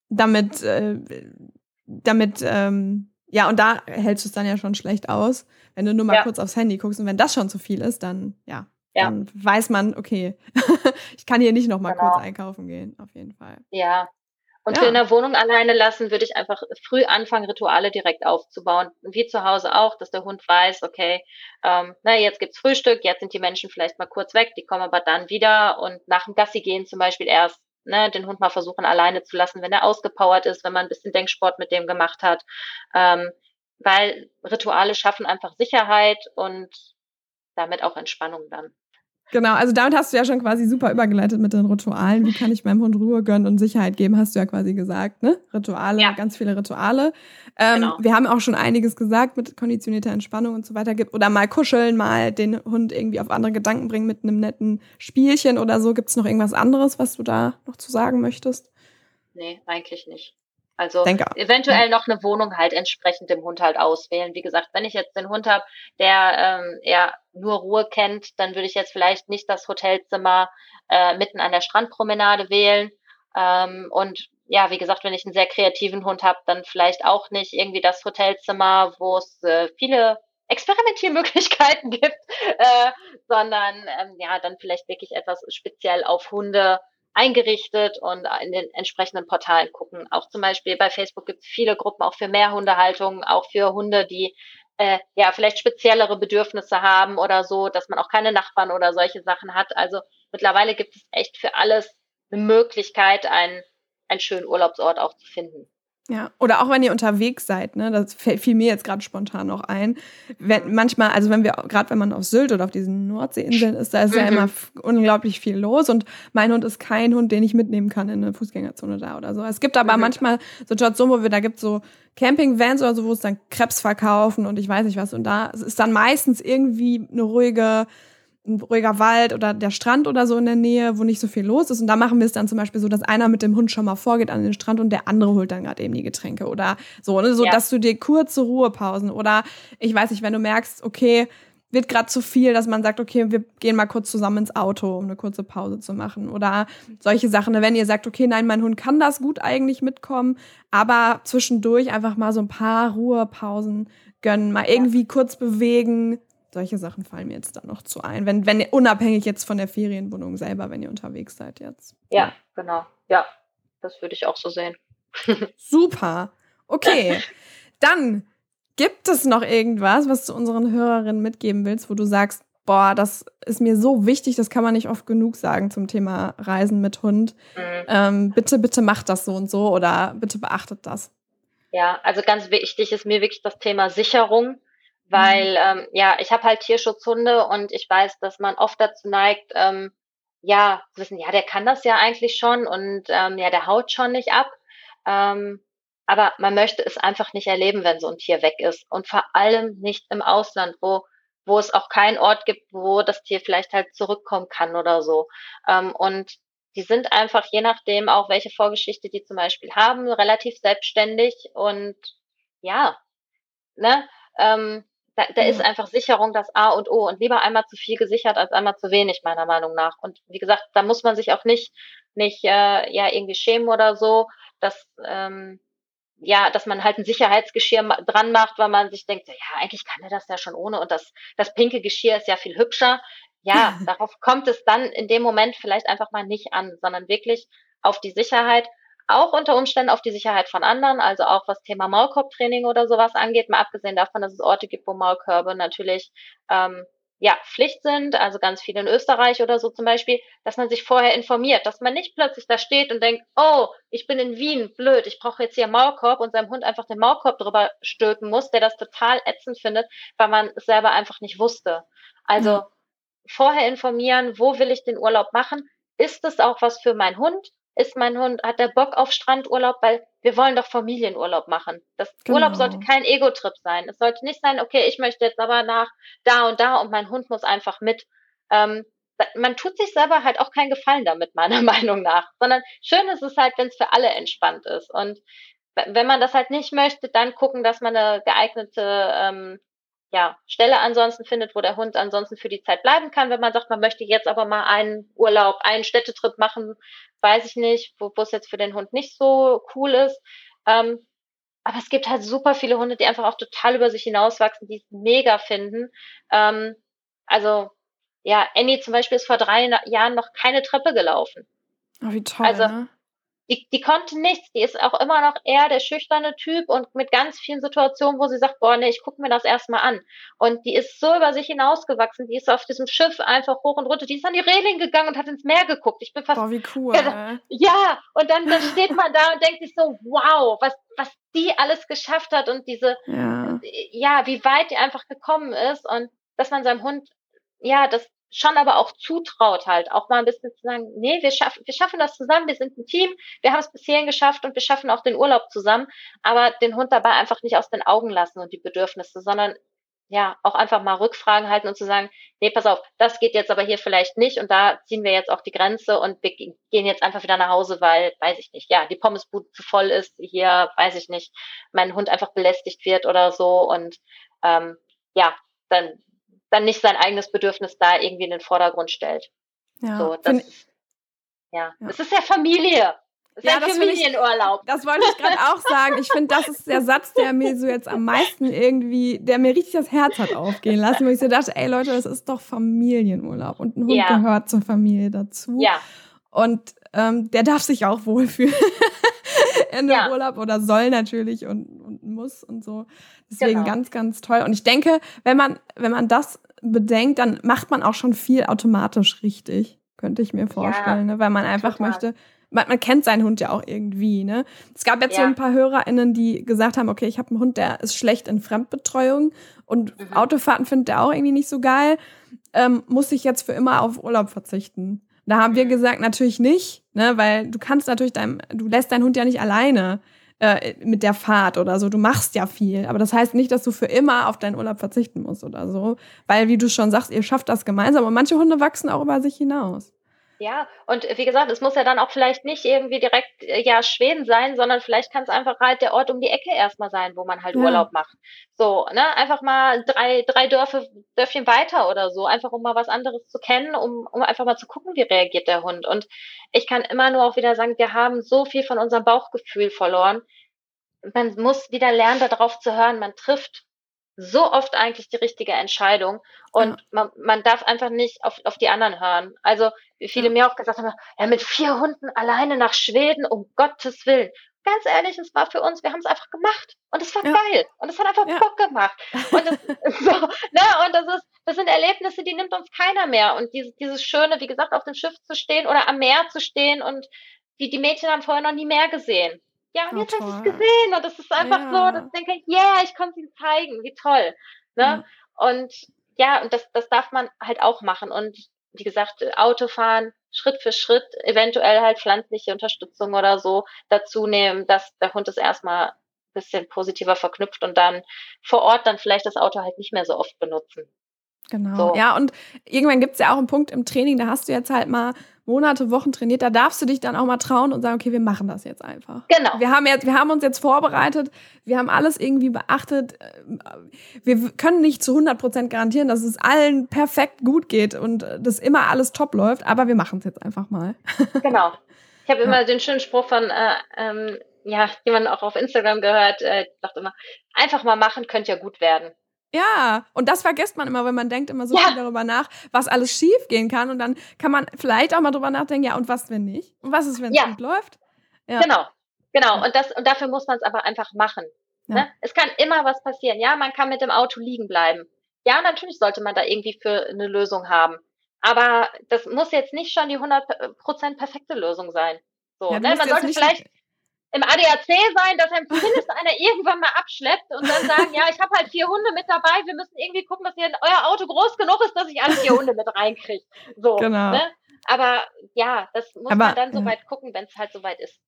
damit, äh, damit, ähm, ja, und da hältst du es dann ja schon schlecht aus, wenn du nur mal ja. kurz aufs Handy guckst. Und wenn das schon zu viel ist, dann, ja, ja. dann weiß man, okay, ich kann hier nicht noch mal genau. kurz einkaufen gehen, auf jeden Fall. Ja. Und ja. für in der Wohnung alleine lassen, würde ich einfach früh anfangen, Rituale direkt aufzubauen. Und wie zu Hause auch, dass der Hund weiß, okay, ähm, na, jetzt gibt's Frühstück, jetzt sind die Menschen vielleicht mal kurz weg, die kommen aber dann wieder und nach dem Gassi gehen zum Beispiel erst ne, den Hund mal versuchen alleine zu lassen, wenn er ausgepowert ist, wenn man ein bisschen Denksport mit dem gemacht hat. Ähm, weil Rituale schaffen einfach Sicherheit und damit auch Entspannung dann. Genau, also damit hast du ja schon quasi super übergeleitet mit den Ritualen. Wie kann ich meinem Hund Ruhe gönnen und Sicherheit geben, hast du ja quasi gesagt, ne? Rituale, ja. ganz viele Rituale. Ähm, genau. Wir haben auch schon einiges gesagt mit konditionierter Entspannung und so weiter. Oder mal kuscheln, mal den Hund irgendwie auf andere Gedanken bringen mit einem netten Spielchen oder so. Gibt es noch irgendwas anderes, was du da noch zu sagen möchtest? Nee, eigentlich nicht. Also Denke. eventuell noch eine Wohnung halt entsprechend dem Hund halt auswählen. Wie gesagt, wenn ich jetzt den Hund habe, der ähm, eher nur Ruhe kennt, dann würde ich jetzt vielleicht nicht das Hotelzimmer äh, mitten an der Strandpromenade wählen. Ähm, und ja, wie gesagt, wenn ich einen sehr kreativen Hund habe, dann vielleicht auch nicht irgendwie das Hotelzimmer, wo es äh, viele Experimentiermöglichkeiten gibt, äh, sondern ähm, ja, dann vielleicht wirklich etwas speziell auf Hunde eingerichtet und in den entsprechenden Portalen gucken. Auch zum Beispiel bei Facebook gibt es viele Gruppen auch für Mehrhundehaltung, auch für Hunde, die äh, ja vielleicht speziellere Bedürfnisse haben oder so, dass man auch keine Nachbarn oder solche Sachen hat. Also mittlerweile gibt es echt für alles eine Möglichkeit, einen, einen schönen Urlaubsort auch zu finden. Ja, oder auch wenn ihr unterwegs seid, ne, das fiel mir jetzt gerade spontan noch ein. Wenn, manchmal, also wenn wir, gerade wenn man auf Sylt oder auf diesen Nordseeinseln ist, da ist mhm. ja immer unglaublich viel los und mein Hund ist kein Hund, den ich mitnehmen kann in eine Fußgängerzone da oder so. Es gibt aber mhm. manchmal Situationen, wo wir, da gibt so Campingvans oder so, wo es dann Krebs verkaufen und ich weiß nicht was und da ist dann meistens irgendwie eine ruhige, ein ruhiger Wald oder der Strand oder so in der Nähe, wo nicht so viel los ist. Und da machen wir es dann zum Beispiel so, dass einer mit dem Hund schon mal vorgeht an den Strand und der andere holt dann gerade eben die Getränke oder so, ne? so ja. dass du dir kurze Ruhepausen oder ich weiß nicht, wenn du merkst, okay, wird gerade zu viel, dass man sagt, okay, wir gehen mal kurz zusammen ins Auto, um eine kurze Pause zu machen. Oder solche Sachen, wenn ihr sagt, okay, nein, mein Hund kann das gut eigentlich mitkommen, aber zwischendurch einfach mal so ein paar Ruhepausen gönnen, mal irgendwie kurz bewegen, solche Sachen fallen mir jetzt da noch zu ein. Wenn, wenn unabhängig jetzt von der Ferienwohnung selber, wenn ihr unterwegs seid jetzt. Ja, genau. Ja, das würde ich auch so sehen. Super. Okay. Dann gibt es noch irgendwas, was du unseren Hörerinnen mitgeben willst, wo du sagst, boah, das ist mir so wichtig, das kann man nicht oft genug sagen zum Thema Reisen mit Hund. Mhm. Ähm, bitte, bitte macht das so und so oder bitte beachtet das. Ja, also ganz wichtig ist mir wirklich das Thema Sicherung weil mhm. ähm, ja, ich habe halt Tierschutzhunde und ich weiß, dass man oft dazu neigt, ähm, ja, zu wissen, ja, der kann das ja eigentlich schon und ähm, ja, der haut schon nicht ab. Ähm, aber man möchte es einfach nicht erleben, wenn so ein Tier weg ist. Und vor allem nicht im Ausland, wo, wo es auch keinen Ort gibt, wo das Tier vielleicht halt zurückkommen kann oder so. Ähm, und die sind einfach, je nachdem auch, welche Vorgeschichte die zum Beispiel haben, relativ selbstständig und ja, ne, ähm, da, da ist einfach Sicherung das A und O und lieber einmal zu viel gesichert als einmal zu wenig, meiner Meinung nach. Und wie gesagt, da muss man sich auch nicht, nicht äh, ja irgendwie schämen oder so, dass ähm, ja, dass man halt ein Sicherheitsgeschirr dran macht, weil man sich denkt, ja, eigentlich kann er das ja schon ohne und das, das pinke Geschirr ist ja viel hübscher. Ja, darauf kommt es dann in dem Moment vielleicht einfach mal nicht an, sondern wirklich auf die Sicherheit auch unter Umständen auf die Sicherheit von anderen, also auch was Thema Maulkorbtraining oder sowas angeht, mal abgesehen davon, dass es Orte gibt, wo Maulkörbe natürlich ähm, ja, Pflicht sind, also ganz viel in Österreich oder so zum Beispiel, dass man sich vorher informiert, dass man nicht plötzlich da steht und denkt, oh, ich bin in Wien, blöd, ich brauche jetzt hier Maulkorb und seinem Hund einfach den Maulkorb drüber stülpen muss, der das total ätzend findet, weil man es selber einfach nicht wusste. Also mhm. vorher informieren, wo will ich den Urlaub machen? Ist es auch was für meinen Hund? Ist mein Hund, hat der Bock auf Strandurlaub, weil wir wollen doch Familienurlaub machen. Das genau. Urlaub sollte kein Ego-Trip sein. Es sollte nicht sein, okay, ich möchte jetzt aber nach da und da und mein Hund muss einfach mit. Ähm, man tut sich selber halt auch keinen Gefallen damit, meiner Meinung nach. Sondern schön ist es halt, wenn es für alle entspannt ist. Und wenn man das halt nicht möchte, dann gucken, dass man eine geeignete ähm, ja, Stelle ansonsten findet, wo der Hund ansonsten für die Zeit bleiben kann. Wenn man sagt, man möchte jetzt aber mal einen Urlaub, einen Städtetrip machen, weiß ich nicht, wo, es jetzt für den Hund nicht so cool ist. Ähm, aber es gibt halt super viele Hunde, die einfach auch total über sich hinauswachsen, die es mega finden. Ähm, also, ja, Annie zum Beispiel ist vor drei Jahren noch keine Treppe gelaufen. Oh, wie toll. Also, ne? Die, die konnte nichts, die ist auch immer noch eher der schüchterne Typ und mit ganz vielen Situationen, wo sie sagt, boah, nee, ich gucke mir das erstmal an. Und die ist so über sich hinausgewachsen, die ist auf diesem Schiff einfach hoch und runter, die ist an die Reling gegangen und hat ins Meer geguckt. Ich bin fast. Boah, wie cool. Ja, ja und dann, dann steht man da und denkt sich so, wow, was, was die alles geschafft hat und diese, ja. ja, wie weit die einfach gekommen ist und dass man seinem Hund ja, das, schon aber auch zutraut halt, auch mal ein bisschen zu sagen, nee, wir schaffen, wir schaffen das zusammen, wir sind ein Team, wir haben es bis hierhin geschafft und wir schaffen auch den Urlaub zusammen, aber den Hund dabei einfach nicht aus den Augen lassen und die Bedürfnisse, sondern ja, auch einfach mal Rückfragen halten und zu sagen, nee, pass auf, das geht jetzt aber hier vielleicht nicht und da ziehen wir jetzt auch die Grenze und wir gehen jetzt einfach wieder nach Hause, weil, weiß ich nicht, ja, die Pommesbude zu voll ist, hier, weiß ich nicht, mein Hund einfach belästigt wird oder so und ähm, ja, dann dann nicht sein eigenes Bedürfnis da irgendwie in den Vordergrund stellt. Ja, so, das, ja. ja. es ist ja Familie. Es ist ja, ein Familienurlaub. Ich, das wollte ich gerade auch sagen. Ich finde, das ist der Satz, der mir so jetzt am meisten irgendwie, der mir richtig das Herz hat aufgehen lassen, wo ich so dachte, ey Leute, das ist doch Familienurlaub und ein Hund ja. gehört zur Familie dazu. Ja. Und ähm, der darf sich auch wohlfühlen in dem ja. Urlaub oder soll natürlich und, und muss und so. Deswegen genau. ganz, ganz toll. Und ich denke, wenn man, wenn man das bedenkt, dann macht man auch schon viel automatisch richtig, könnte ich mir vorstellen, ja, ne? weil man einfach total. möchte, man, man, kennt seinen Hund ja auch irgendwie, ne? Es gab jetzt ja. so ein paar HörerInnen, die gesagt haben, okay, ich habe einen Hund, der ist schlecht in Fremdbetreuung und mhm. Autofahrten findet der auch irgendwie nicht so geil, ähm, muss ich jetzt für immer auf Urlaub verzichten. Da haben wir mhm. gesagt, natürlich nicht, ne, weil du kannst natürlich deinem, du lässt deinen Hund ja nicht alleine äh, mit der Fahrt oder so. Du machst ja viel, aber das heißt nicht, dass du für immer auf deinen Urlaub verzichten musst oder so, weil wie du schon sagst, ihr schafft das gemeinsam und manche Hunde wachsen auch über sich hinaus. Ja, und wie gesagt, es muss ja dann auch vielleicht nicht irgendwie direkt äh, ja Schweden sein, sondern vielleicht kann es einfach halt der Ort um die Ecke erstmal sein, wo man halt ja. Urlaub macht. So, ne, einfach mal drei, drei Dörfer, Dörfchen weiter oder so, einfach um mal was anderes zu kennen, um, um einfach mal zu gucken, wie reagiert der Hund. Und ich kann immer nur auch wieder sagen, wir haben so viel von unserem Bauchgefühl verloren. Man muss wieder lernen, darauf zu hören, man trifft so oft eigentlich die richtige Entscheidung und ja. man, man darf einfach nicht auf, auf die anderen hören. Also wie viele ja. mir auch gesagt haben, ja mit vier Hunden alleine nach Schweden, um Gottes Willen. Ganz ehrlich, es war für uns, wir haben es einfach gemacht und es war ja. geil und es hat einfach Bock gemacht. Und das, so, ne, und das ist, das sind Erlebnisse, die nimmt uns keiner mehr. Und dieses, dieses schöne, wie gesagt, auf dem Schiff zu stehen oder am Meer zu stehen und die, die Mädchen haben vorher noch nie mehr gesehen. Ja, und oh, jetzt hast du es gesehen und das ist einfach ja. so, dass ich denke, yeah, ich konnte es ihm zeigen, wie toll. Ne? Ja. Und ja, und das, das darf man halt auch machen. Und wie gesagt, Autofahren, Schritt für Schritt eventuell halt pflanzliche Unterstützung oder so dazu nehmen, dass der Hund es erstmal ein bisschen positiver verknüpft und dann vor Ort dann vielleicht das Auto halt nicht mehr so oft benutzen. Genau. So. Ja, und irgendwann gibt es ja auch einen Punkt im Training, da hast du jetzt halt mal Monate, Wochen trainiert, da darfst du dich dann auch mal trauen und sagen, okay, wir machen das jetzt einfach. Genau. Wir haben jetzt, wir haben uns jetzt vorbereitet, wir haben alles irgendwie beachtet. Wir können nicht zu 100 Prozent garantieren, dass es allen perfekt gut geht und dass immer alles top läuft, aber wir machen es jetzt einfach mal. Genau. Ich habe immer ja. den schönen Spruch von, äh, ähm, ja, jemanden auch auf Instagram gehört, äh, dachte immer, einfach mal machen, könnte ja gut werden. Ja, und das vergisst man immer, wenn man denkt immer so ja. viel darüber nach, was alles schief gehen kann. Und dann kann man vielleicht auch mal drüber nachdenken, ja, und was, wenn nicht? Und was ist, wenn es ja. gut läuft? Ja. Genau, genau. Und, das, und dafür muss man es aber einfach machen. Ne? Es kann immer was passieren. Ja, man kann mit dem Auto liegen bleiben. Ja, natürlich sollte man da irgendwie für eine Lösung haben. Aber das muss jetzt nicht schon die 100% perfekte Lösung sein. So, ne? Man sollte vielleicht im ADAC sein, dass einem zumindest einer irgendwann mal abschleppt und dann sagen, ja, ich habe halt vier Hunde mit dabei, wir müssen irgendwie gucken, dass ihr euer Auto groß genug ist, dass ich alle vier Hunde mit reinkriege. So, genau. Ne? Aber ja, das muss Aber, man dann soweit ja. gucken, wenn es halt soweit ist.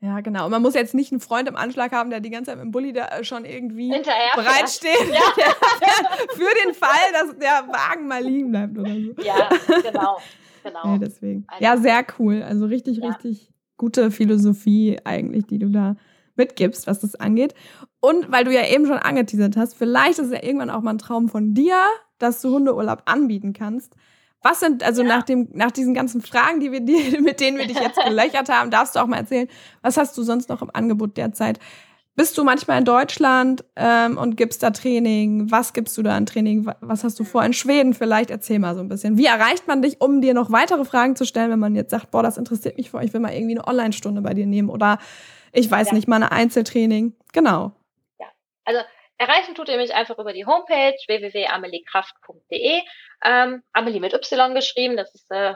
Ja, genau. Und man muss jetzt nicht einen Freund im Anschlag haben, der die ganze Zeit im Bulli da äh, schon irgendwie Hinterher bereitsteht. Ja. für den Fall, dass der Wagen mal liegen bleibt oder so. Ja, genau. genau. Nee, deswegen. Also, ja, sehr cool. Also richtig, ja. richtig gute Philosophie eigentlich, die du da mitgibst, was das angeht. Und weil du ja eben schon angeteasert hast, vielleicht ist ja irgendwann auch mal ein Traum von dir, dass du Hundeurlaub anbieten kannst. Was sind, also ja. nach, dem, nach diesen ganzen Fragen, die wir, die, mit denen wir dich jetzt gelöchert haben, darfst du auch mal erzählen, was hast du sonst noch im Angebot derzeit? Bist du manchmal in Deutschland ähm, und gibst da Training? Was gibst du da an Training? Was hast du vor in Schweden vielleicht? Erzähl mal so ein bisschen. Wie erreicht man dich, um dir noch weitere Fragen zu stellen, wenn man jetzt sagt, boah, das interessiert mich vor, ich will mal irgendwie eine Online-Stunde bei dir nehmen oder ich weiß ja. nicht, mal eine Einzeltraining. Genau. Ja, also erreichen tut ihr mich einfach über die Homepage www.ameliekraft.de. Ähm, Amelie mit Y geschrieben, das ist äh,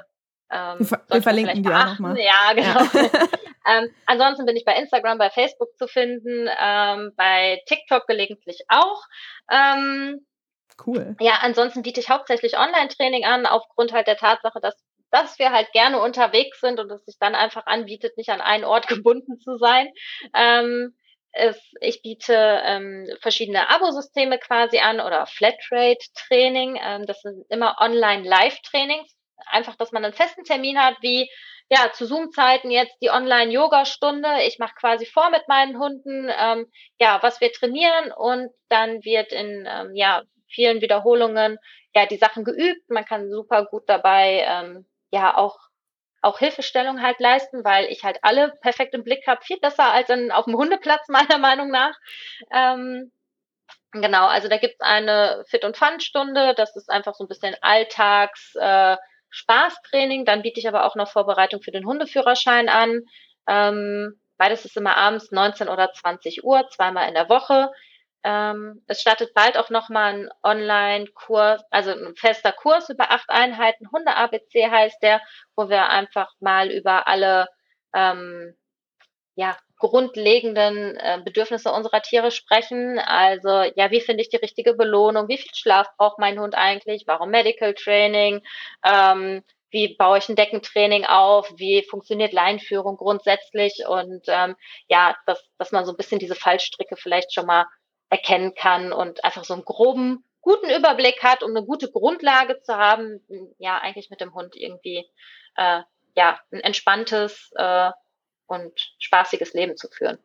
ähm, wir, wir verlinken die auch nochmal. Ja, genau. Ja. ähm, ansonsten bin ich bei Instagram, bei Facebook zu finden, ähm, bei TikTok gelegentlich auch. Ähm, cool. Ja, ansonsten biete ich hauptsächlich Online-Training an, aufgrund halt der Tatsache, dass dass wir halt gerne unterwegs sind und es sich dann einfach anbietet, nicht an einen Ort gebunden zu sein. Ähm, es, ich biete ähm, verschiedene Abosysteme quasi an oder Flatrate-Training. Ähm, das sind immer Online-Live-Trainings einfach, dass man einen festen Termin hat, wie ja zu Zoom-Zeiten jetzt die Online-Yoga-Stunde. Ich mache quasi vor mit meinen Hunden, ähm, ja, was wir trainieren und dann wird in ähm, ja vielen Wiederholungen ja die Sachen geübt. Man kann super gut dabei ähm, ja auch auch Hilfestellung halt leisten, weil ich halt alle perfekt im Blick habe, viel besser als in, auf dem Hundeplatz meiner Meinung nach. Ähm, genau, also da gibt's eine Fit- und Fun-Stunde, das ist einfach so ein bisschen Alltags, äh, Spaßtraining. Dann biete ich aber auch noch Vorbereitung für den Hundeführerschein an. Ähm, beides ist immer abends 19 oder 20 Uhr, zweimal in der Woche. Ähm, es startet bald auch nochmal ein Online-Kurs, also ein fester Kurs über acht Einheiten. Hunde-ABC heißt der, wo wir einfach mal über alle ähm, ja, grundlegenden äh, Bedürfnisse unserer Tiere sprechen. Also, ja, wie finde ich die richtige Belohnung? Wie viel Schlaf braucht mein Hund eigentlich? Warum Medical Training? Ähm, wie baue ich ein Deckentraining auf? Wie funktioniert Leinführung grundsätzlich? Und ähm, ja, dass, dass man so ein bisschen diese Fallstricke vielleicht schon mal erkennen kann und einfach so einen groben, guten Überblick hat, um eine gute Grundlage zu haben, ja, eigentlich mit dem Hund irgendwie äh, ja, ein entspanntes äh, und spaßiges Leben zu führen.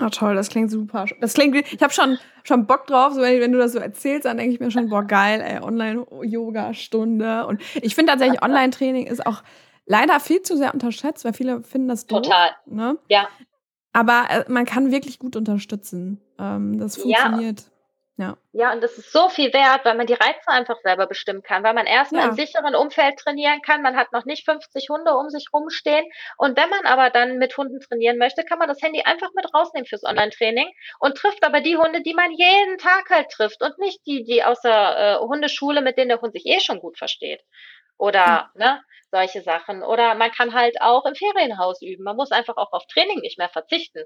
Oh toll, das klingt super. Das klingt, ich habe schon, schon Bock drauf, so wenn, wenn, du das so erzählst, dann denke ich mir schon, boah, geil, ey, Online-Yoga-Stunde. Und ich finde tatsächlich, Online-Training ist auch leider viel zu sehr unterschätzt, weil viele finden das doof. Total. Ne? Ja. Aber äh, man kann wirklich gut unterstützen. Ähm, das funktioniert. Ja. Ja. Ja, und das ist so viel wert, weil man die Reize einfach selber bestimmen kann, weil man erstmal ja. im sicheren Umfeld trainieren kann. Man hat noch nicht 50 Hunde um sich rumstehen. Und wenn man aber dann mit Hunden trainieren möchte, kann man das Handy einfach mit rausnehmen fürs Online-Training und trifft aber die Hunde, die man jeden Tag halt trifft und nicht die, die aus der äh, Hundeschule, mit denen der Hund sich eh schon gut versteht. Oder, ja. ne, solche Sachen. Oder man kann halt auch im Ferienhaus üben. Man muss einfach auch auf Training nicht mehr verzichten.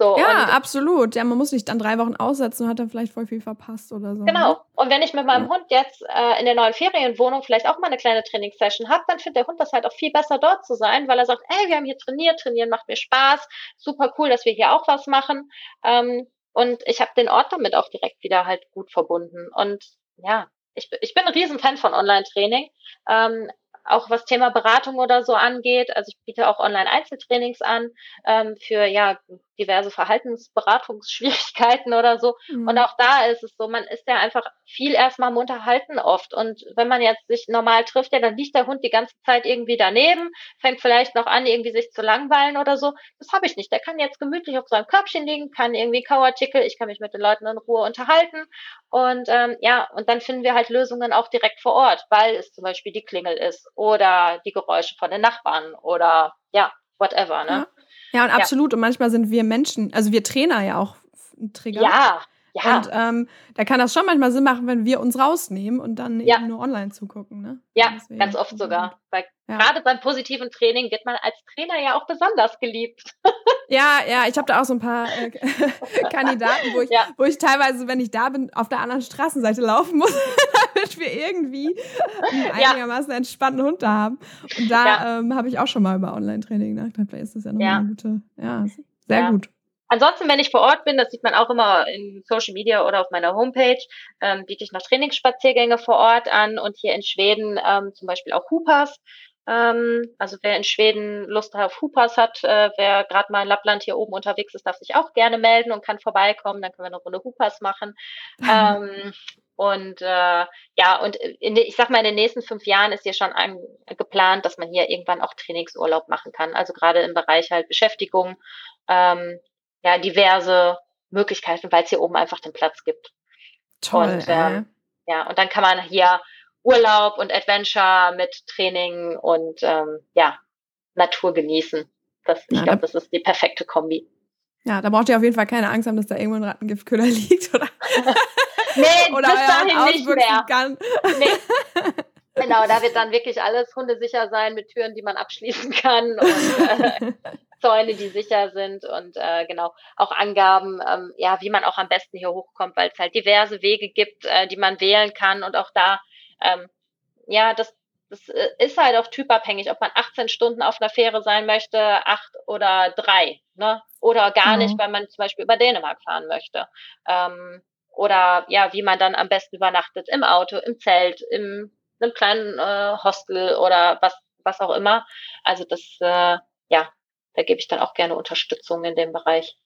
So, ja, absolut. Ja, man muss sich dann drei Wochen aussetzen und hat dann vielleicht voll viel verpasst oder so. Genau. Ne? Und wenn ich mit meinem ja. Hund jetzt äh, in der neuen Ferienwohnung vielleicht auch mal eine kleine Trainingssession habe, dann findet der Hund das halt auch viel besser dort zu sein, weil er sagt, ey, wir haben hier trainiert, trainieren macht mir Spaß, super cool, dass wir hier auch was machen. Ähm, und ich habe den Ort damit auch direkt wieder halt gut verbunden. Und ja, ich, ich bin ein Riesenfan von Online-Training. Ähm, auch was Thema Beratung oder so angeht. Also ich biete auch Online-Einzeltrainings an ähm, für ja diverse Verhaltensberatungsschwierigkeiten oder so. Mhm. Und auch da ist es so, man ist ja einfach viel erstmal im Unterhalten oft. Und wenn man jetzt sich normal trifft, ja, dann liegt der Hund die ganze Zeit irgendwie daneben, fängt vielleicht noch an, irgendwie sich zu langweilen oder so. Das habe ich nicht. Der kann jetzt gemütlich auf seinem Körbchen liegen, kann irgendwie Kauartikel, ich kann mich mit den Leuten in Ruhe unterhalten. Und ähm, ja, und dann finden wir halt Lösungen auch direkt vor Ort, weil es zum Beispiel die Klingel ist oder die Geräusche von den Nachbarn oder ja, whatever, ne? Ja. Ja, und absolut. Ja. Und manchmal sind wir Menschen, also wir Trainer ja auch ein Trigger. Ja, ja. Und ähm, da kann das schon manchmal Sinn machen, wenn wir uns rausnehmen und dann ja. eben nur online zugucken. Ne? Ja, ganz oft sogar. Weil ja. gerade beim positiven Training wird man als Trainer ja auch besonders geliebt. Ja, ja, ich habe da auch so ein paar äh, Kandidaten, wo ich, ja. wo ich teilweise, wenn ich da bin, auf der anderen Straßenseite laufen muss, damit wir irgendwie einen einigermaßen entspannten Hund da haben. Und da ähm, habe ich auch schon mal über Online-Training nachgedacht. Vielleicht ist das ja noch eine gute, ja, sehr gut. Ansonsten, wenn ich vor Ort bin, das sieht man auch immer in Social Media oder auf meiner Homepage, ähm, biete ich noch Trainingsspaziergänge vor Ort an und hier in Schweden ähm, zum Beispiel auch Hoopers. Ähm, also wer in Schweden Lust auf Hoopers hat, äh, wer gerade mal in Lappland hier oben unterwegs ist, darf sich auch gerne melden und kann vorbeikommen. Dann können wir eine Runde Hoopers machen. ähm, und äh, ja, und in, ich sag mal, in den nächsten fünf Jahren ist hier schon ein, geplant, dass man hier irgendwann auch Trainingsurlaub machen kann. Also gerade im Bereich halt Beschäftigung, ähm, ja, diverse Möglichkeiten, weil es hier oben einfach den Platz gibt. Toll. Und, ähm, ja, und dann kann man hier Urlaub und Adventure mit Training und ähm, ja, Natur genießen. Das, ich glaube, das ist die perfekte Kombi. Ja, da braucht ihr auf jeden Fall keine Angst haben, dass da irgendwo ein Rattengiftköder liegt, oder? nee, oder bis dahin nicht mehr. Kann. Nee. Genau, da wird dann wirklich alles hundesicher sein mit Türen, die man abschließen kann und äh, Zäune, die sicher sind und äh, genau auch Angaben, ähm, ja, wie man auch am besten hier hochkommt, weil es halt diverse Wege gibt, äh, die man wählen kann und auch da, ähm, ja, das, das äh, ist halt auch typabhängig, ob man 18 Stunden auf einer Fähre sein möchte, acht oder drei, ne? Oder gar mhm. nicht, weil man zum Beispiel über Dänemark fahren möchte. Ähm, oder ja, wie man dann am besten übernachtet im Auto, im Zelt, im einem kleinen äh, Hostel oder was was auch immer. Also das äh, ja, da gebe ich dann auch gerne Unterstützung in dem Bereich.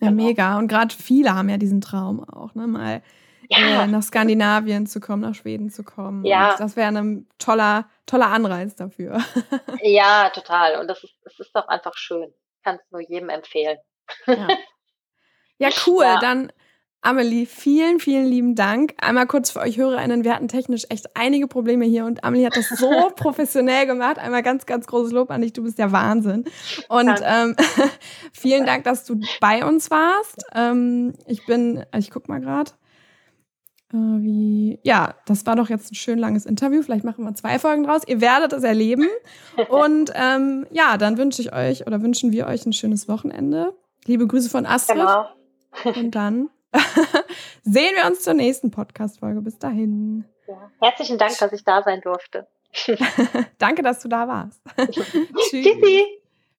Ja, genau. mega. Und gerade viele haben ja diesen Traum auch, ne? Mal ja. äh, nach Skandinavien zu kommen, nach Schweden zu kommen. Ja. Und das wäre ein toller, toller Anreiz dafür. ja, total. Und das ist, das ist doch einfach schön. Kann es nur jedem empfehlen. Ja, ja cool. Ja. Dann Amelie, vielen, vielen lieben Dank. Einmal kurz für euch HörerInnen, wir hatten technisch echt einige Probleme hier und Amelie hat das so professionell gemacht. Einmal ganz, ganz großes Lob an dich, du bist der Wahnsinn. Und ähm, vielen Dank, dass du bei uns warst. Ähm, ich bin, ich guck mal gerade. Äh, wie, ja, das war doch jetzt ein schön langes Interview. Vielleicht machen wir zwei Folgen draus. Ihr werdet es erleben. Und ähm, ja, dann wünsche ich euch oder wünschen wir euch ein schönes Wochenende. Liebe Grüße von Astrid. Genau. Und dann sehen wir uns zur nächsten Podcast-Folge. Bis dahin. Ja, herzlichen Dank, dass ich da sein durfte. Danke, dass du da warst. Tschüss. Tschüssi.